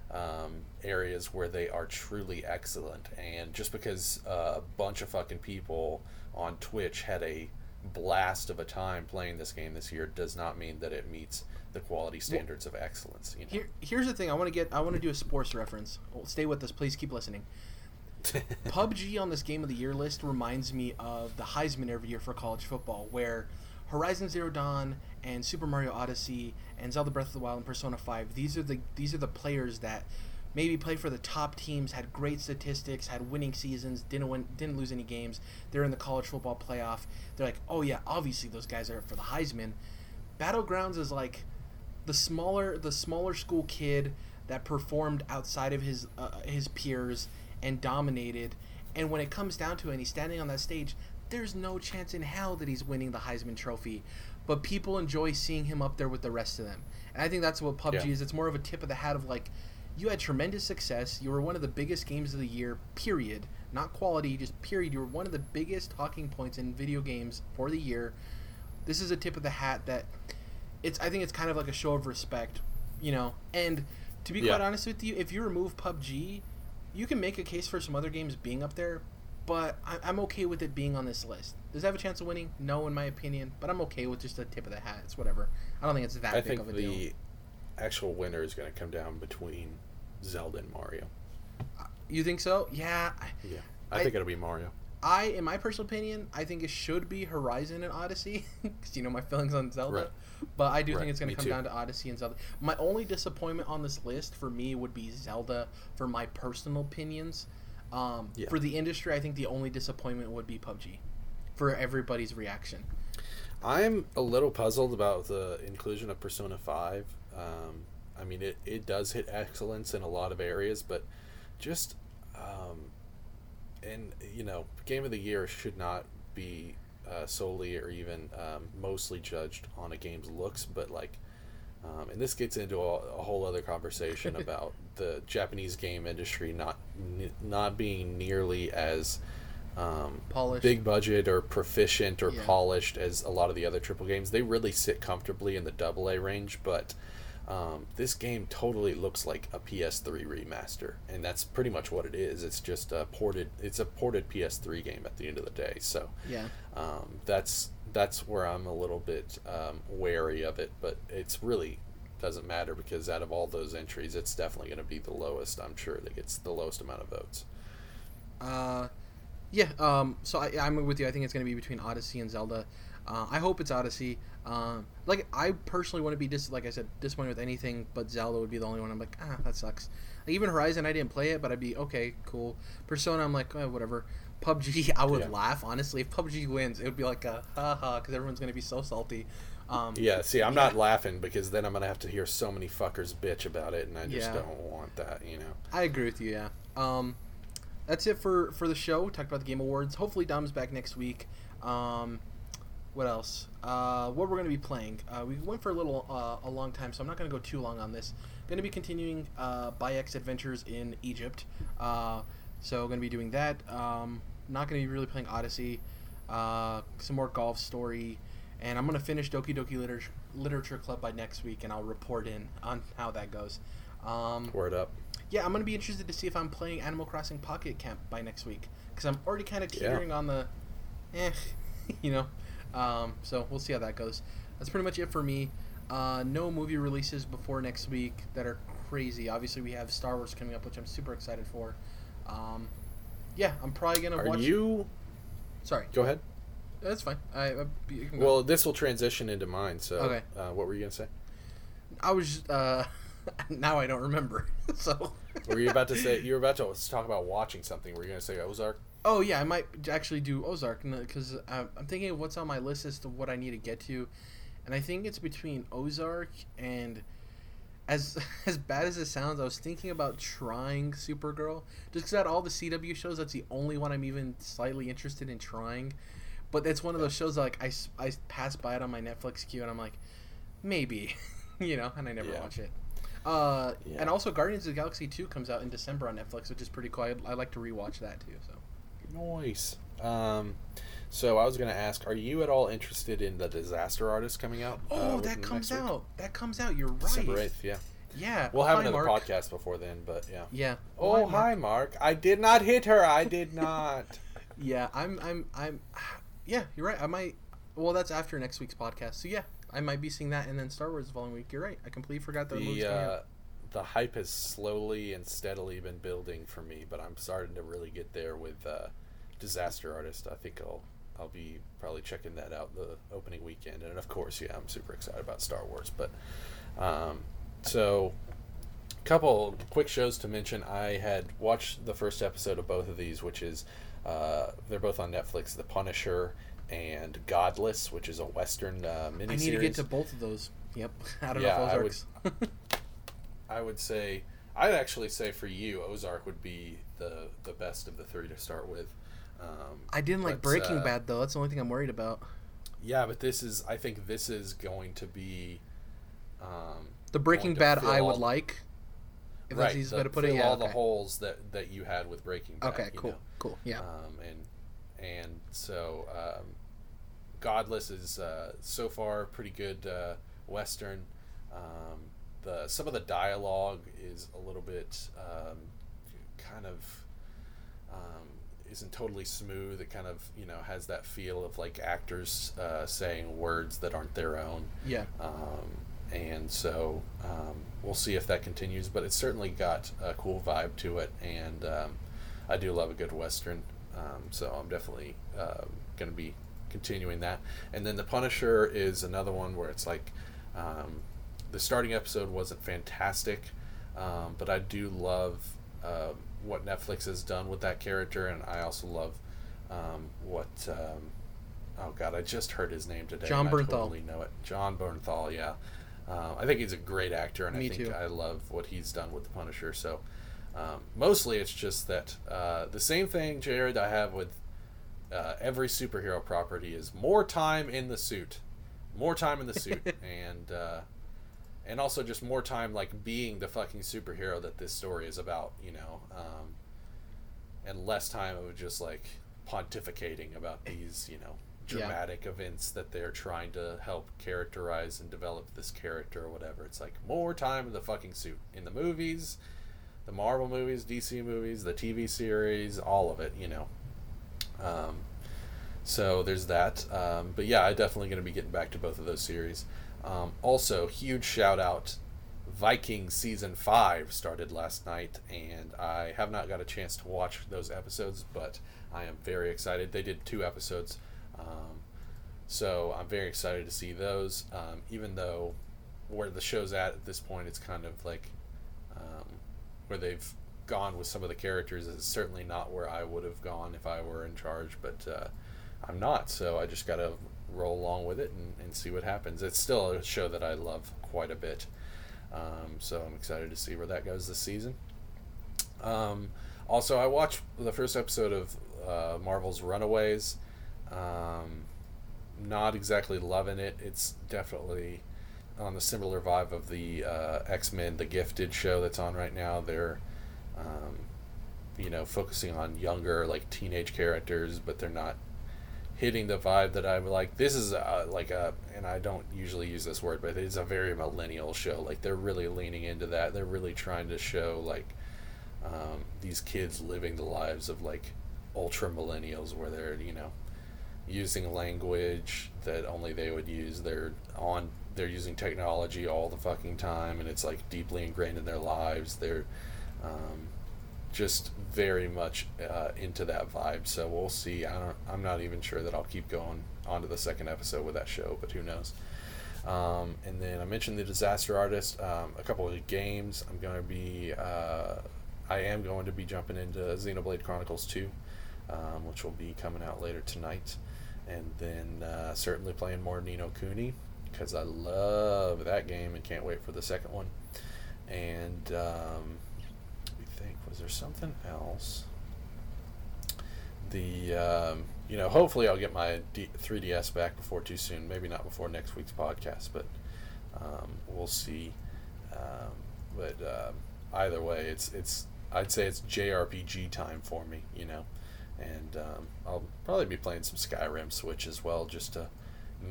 Um, areas where they are truly excellent, and just because uh, a bunch of fucking people on Twitch had a blast of a time playing this game this year does not mean that it meets the quality standards of excellence. You know? Here, here's the thing. I want to get. I want to do a sports reference. Well, stay with us, please. Keep listening. PUBG on this Game of the Year list reminds me of the Heisman every year for college football, where Horizon Zero Dawn and Super Mario Odyssey and Zelda Breath of the Wild and Persona Five. These are the these are the players that maybe play for the top teams, had great statistics, had winning seasons, didn't win, didn't lose any games. They're in the college football playoff. They're like, oh yeah, obviously those guys are for the Heisman. Battlegrounds is like the smaller the smaller school kid that performed outside of his uh, his peers and dominated. And when it comes down to it and he's standing on that stage there's no chance in hell that he's winning the Heisman trophy. But people enjoy seeing him up there with the rest of them. And I think that's what PUBG Yeah. is. It's more of a tip of the hat of like you had tremendous success. You were one of the biggest games of the year period. Not quality just period. You were one of the biggest talking points in video games for the year. This is a tip of the hat that it's I think it's kind of like a show of respect, you know. And to be Yeah. quite honest with you, if you remove PUBG, you can make a case for some other games being up there, but I, I'm okay with it being on this list. Does it have a chance of winning? No, in my opinion, but I'm okay with just a tip of the hat. It's whatever. I don't think it's that I big think of a the deal. actual winner is going to come down between Zelda and Mario. Uh, you think so? Yeah. I- Yeah, I, I- think it'll be Mario. I, in my personal opinion, I think it should be Horizon and Odyssey, because you know my feelings on Zelda. Right. But I do Right, think it's going to come too. down to Odyssey and Zelda. My only disappointment on this list for me would be Zelda, for my personal opinions. Um, Yeah. For the industry, I think the only disappointment would be PUBG, for everybody's reaction. I'm a little puzzled about the inclusion of Persona 5. Um, I mean, it, it does hit excellence in a lot of areas, but just, um, and you know, game of the year should not be uh, solely or even um, mostly judged on a game's looks, but like, um, and this gets into a, a whole other conversation about the Japanese game industry not not being nearly as um, Polished. big budget or proficient or Yeah. polished as a lot of the other triple games. They really sit comfortably in the double A range, but um, this game totally looks like a PS3 remaster, and that's pretty much what it is. It's just a ported. It's a ported PS3 game at the end of the day. So Yeah. um, that's that's where I'm a little bit um, wary of it, but it's really doesn't matter because out of all those entries, it's definitely going to be the lowest. I'm sure that gets the lowest amount of votes. Uh, yeah. Um. So I, I'm with you. I think it's gonna be between Odyssey and Zelda. Uh, I hope it's Odyssey. Um. Like I personally want to be dis like I said disappointed with anything, but Zelda would be the only one. I'm like ah that sucks. Like, even Horizon I didn't play it, but I'd be okay cool. Persona I'm like oh, whatever. PUBG I would Yeah. laugh honestly if PUBG wins it would be like a haha because everyone's gonna be so salty. Um, Yeah, see, I'm Yeah. not laughing because then I'm gonna have to hear so many fuckers bitch about it, and I just Yeah. don't want that, you know. I agree with you. Yeah. Um, that's it for for the show. We talked about the Game Awards. Hopefully, Dom's back next week. Um, what else? Uh, what we're gonna be playing? Uh, we went for a little uh, a long time, so I'm not gonna go too long on this. Gonna be continuing uh, Bayek's adventures in Egypt. Uh, so gonna be doing that. Um, not gonna be really playing Odyssey. Uh, some more Golf Story, and I'm gonna finish Doki Doki Literature Literature Club by next week, and I'll report in on how that goes. Um, Word up. yeah, I'm gonna be interested to see if I'm playing Animal Crossing Pocket Camp by next week because I'm already kind of Yeah. teetering on the, eh, you know. Um, so we'll see how that goes. That's pretty much it for me. Uh, no movie releases before next week that are crazy. Obviously, we have Star Wars coming up, which I'm super excited for. Um, yeah, I'm probably gonna watch. Are watch. you? Sorry, Go ahead. that's fine. I, I you can go. Well, this will transition into mine. So, Okay. uh, what were you gonna say? I was uh, now I don't remember. so. Were you about to say? You were about to talk about watching something. Were you gonna say Ozark? Oh yeah, I might actually do Ozark because I'm thinking of what's on my list as to what I need to get to, and I think it's between Ozark and as as bad as it sounds, I was thinking about trying Supergirl just because out all the CW shows, that's the only one I'm even slightly interested in trying. But it's one of those shows that, like I pass by it on my Netflix queue and I'm like, maybe, you know, and I never Yeah. watch it. Uh, Yeah. And also, Guardians of the Galaxy 2 comes out in December on Netflix, which is pretty cool. I, I like to rewatch that too. So. Nice. Um, so I was gonna ask, are you at all interested in the Disaster Artist coming out? uh, Oh, within that comes out. That comes out. You're right. December eighth. Yeah. Yeah. We'll have Hi, another Mark. podcast before then, but yeah. Yeah. Oh, hi, Mark. I did not hit her. I did not. Yeah, I'm. I'm. I'm. Yeah, you're right. I might. Well, that's after next week's podcast. So yeah, I might be seeing that, and then Star Wars the following week. You're right. I completely forgot that the coming uh, out. The hype has slowly and steadily been building for me, but I'm starting to really get there with uh, Disaster Artist. I think I'll I'll be probably checking that out the opening weekend, and of course, yeah, I'm super excited about Star Wars. But um, so, couple quick shows to mention. I had watched the first episode of both of these, which is uh, they're both on Netflix. The Punisher and Godless, which is a Western uh, miniseries. I need to get to both of those. Yep. I don't Yeah, know I if would-. I would say I'd actually say for you, Ozark would be the the best of the three to start with. Um, I didn't like Breaking uh, Bad though. That's the only thing I'm worried about. Yeah, but this is I think this is going to be um, The Breaking Bad I would all- like. If right. that's the way to put it. Yeah. all the holes that that you had with Breaking Bad. Okay. Cool. know. Cool. Yeah. Um, and and so um, Godless is uh, so far pretty good uh, western. Um, the some of the dialogue is a little bit um, kind of um, isn't totally smooth. It kind of you know has that feel of like actors uh, saying words that aren't their own. yeah. Um, and so um, we'll see if that continues, but it's certainly got a cool vibe to it, and um, I do love a good western, um, so I'm definitely uh, going to be continuing that. And then the Punisher is another one where it's like um, the starting episode wasn't fantastic, um, but I do love uh, what Netflix has done with that character, and I also love um, what. Um, oh God, I just heard his name today. Jon and I Bernthal. totally know it. Jon Bernthal, yeah. Uh, I think he's a great actor, and Me I think too. I love what he's done with the Punisher. So um, mostly, it's just that uh, the same thing, Jirard, I have with uh, every superhero property is more time in the suit, more time in the suit, and uh, and also just more time like being the fucking superhero that this story is about, you know, um, and less time of just like pontificating about these, you know, Yeah. dramatic events that they're trying to help characterize and develop this character or whatever. It's like more time in the fucking suit in the movies, the Marvel movies, DC movies, the TV series, all of it, you know. Um, so there's that. Um, but yeah, I definitely going to be getting back to both of those series. Um, also, huge shout out. Viking season five started last night, and I have not got a chance to watch those episodes, but I am very excited. They did two episodes, um, so I'm very excited to see those. Um, even though where the show's at at this point, it's kind of like um, where they've gone with some of the characters is certainly not where I would have gone if I were in charge, but uh, I'm not. So I just got to roll along with it and, and see what happens. It's still a show that I love quite a bit. Um, so I'm excited to see where that goes this season. Um, also, I watched the first episode of uh, Marvel's Runaways. Um, not exactly loving it. It's definitely on the similar vibe of the uh, X Men, the Gifted show that's on right now. They're, um, you know, focusing on younger, like teenage characters, but they're not hitting the vibe that I'm like. This is uh, like a, and I don't usually use this word, but it's a very millennial show. Like they're really leaning into that. They're really trying to show like um, these kids living the lives of like ultra millennials, where they're you know using language that only they would use. They're on. They're using technology all the fucking time, and it's like deeply ingrained in their lives. They're um, just very much uh, into that vibe. So we'll see. I don't. I'm not even sure that I'll keep going on to the second episode with that show, but who knows. Um, and then I mentioned the Disaster Artist. Um, a couple of games. I'm going to be. Uh, I am going to be jumping into Xenoblade Chronicles 2, um, which will be coming out later tonight. And then uh, certainly playing more Ni no Kuni because I love that game and can't wait for the second one. And um, was there something else? The um, you know hopefully I'll get my D- 3ds back before too soon. Maybe not before next week's podcast, but um, we'll see. Um, but um, either way, it's it's I'd say it's JRPG time for me, you know, and um, I'll probably be playing some Skyrim Switch as well just to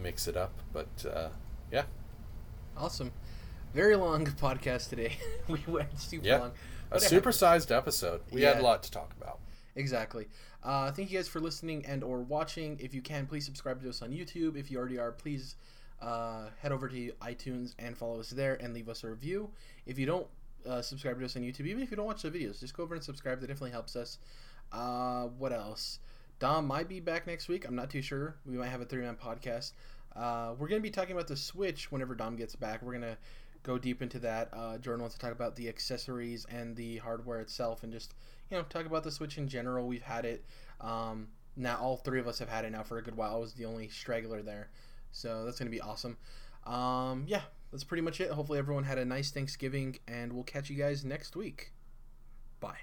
mix it up. But uh, yeah, Awesome. Very long podcast today. we went super Yeah. long. A supersized episode. We had a lot to talk about. Exactly. Uh, thank you guys for listening and or watching. If you can, please subscribe to us on YouTube. If you already are, please uh, head over to iTunes and follow us there and leave us a review. If you don't uh, subscribe to us on YouTube, even if you don't watch the videos, just go over and subscribe. That definitely helps us. Uh, what else? Dom might be back next week. I'm not too sure. We might have a three man podcast. Uh, we're going to be talking about the Switch whenever Dom gets back. We're going to go deep into that. Uh, Jordan wants to talk about the accessories and the hardware itself and just, you know, talk about the Switch in general. We've had it. Um, now, all three of us have had it now for a good while. I was the only straggler there. So that's to be awesome. Um, yeah, that's pretty much it. Hopefully, everyone had a nice Thanksgiving, and we'll catch you guys next week. Bye.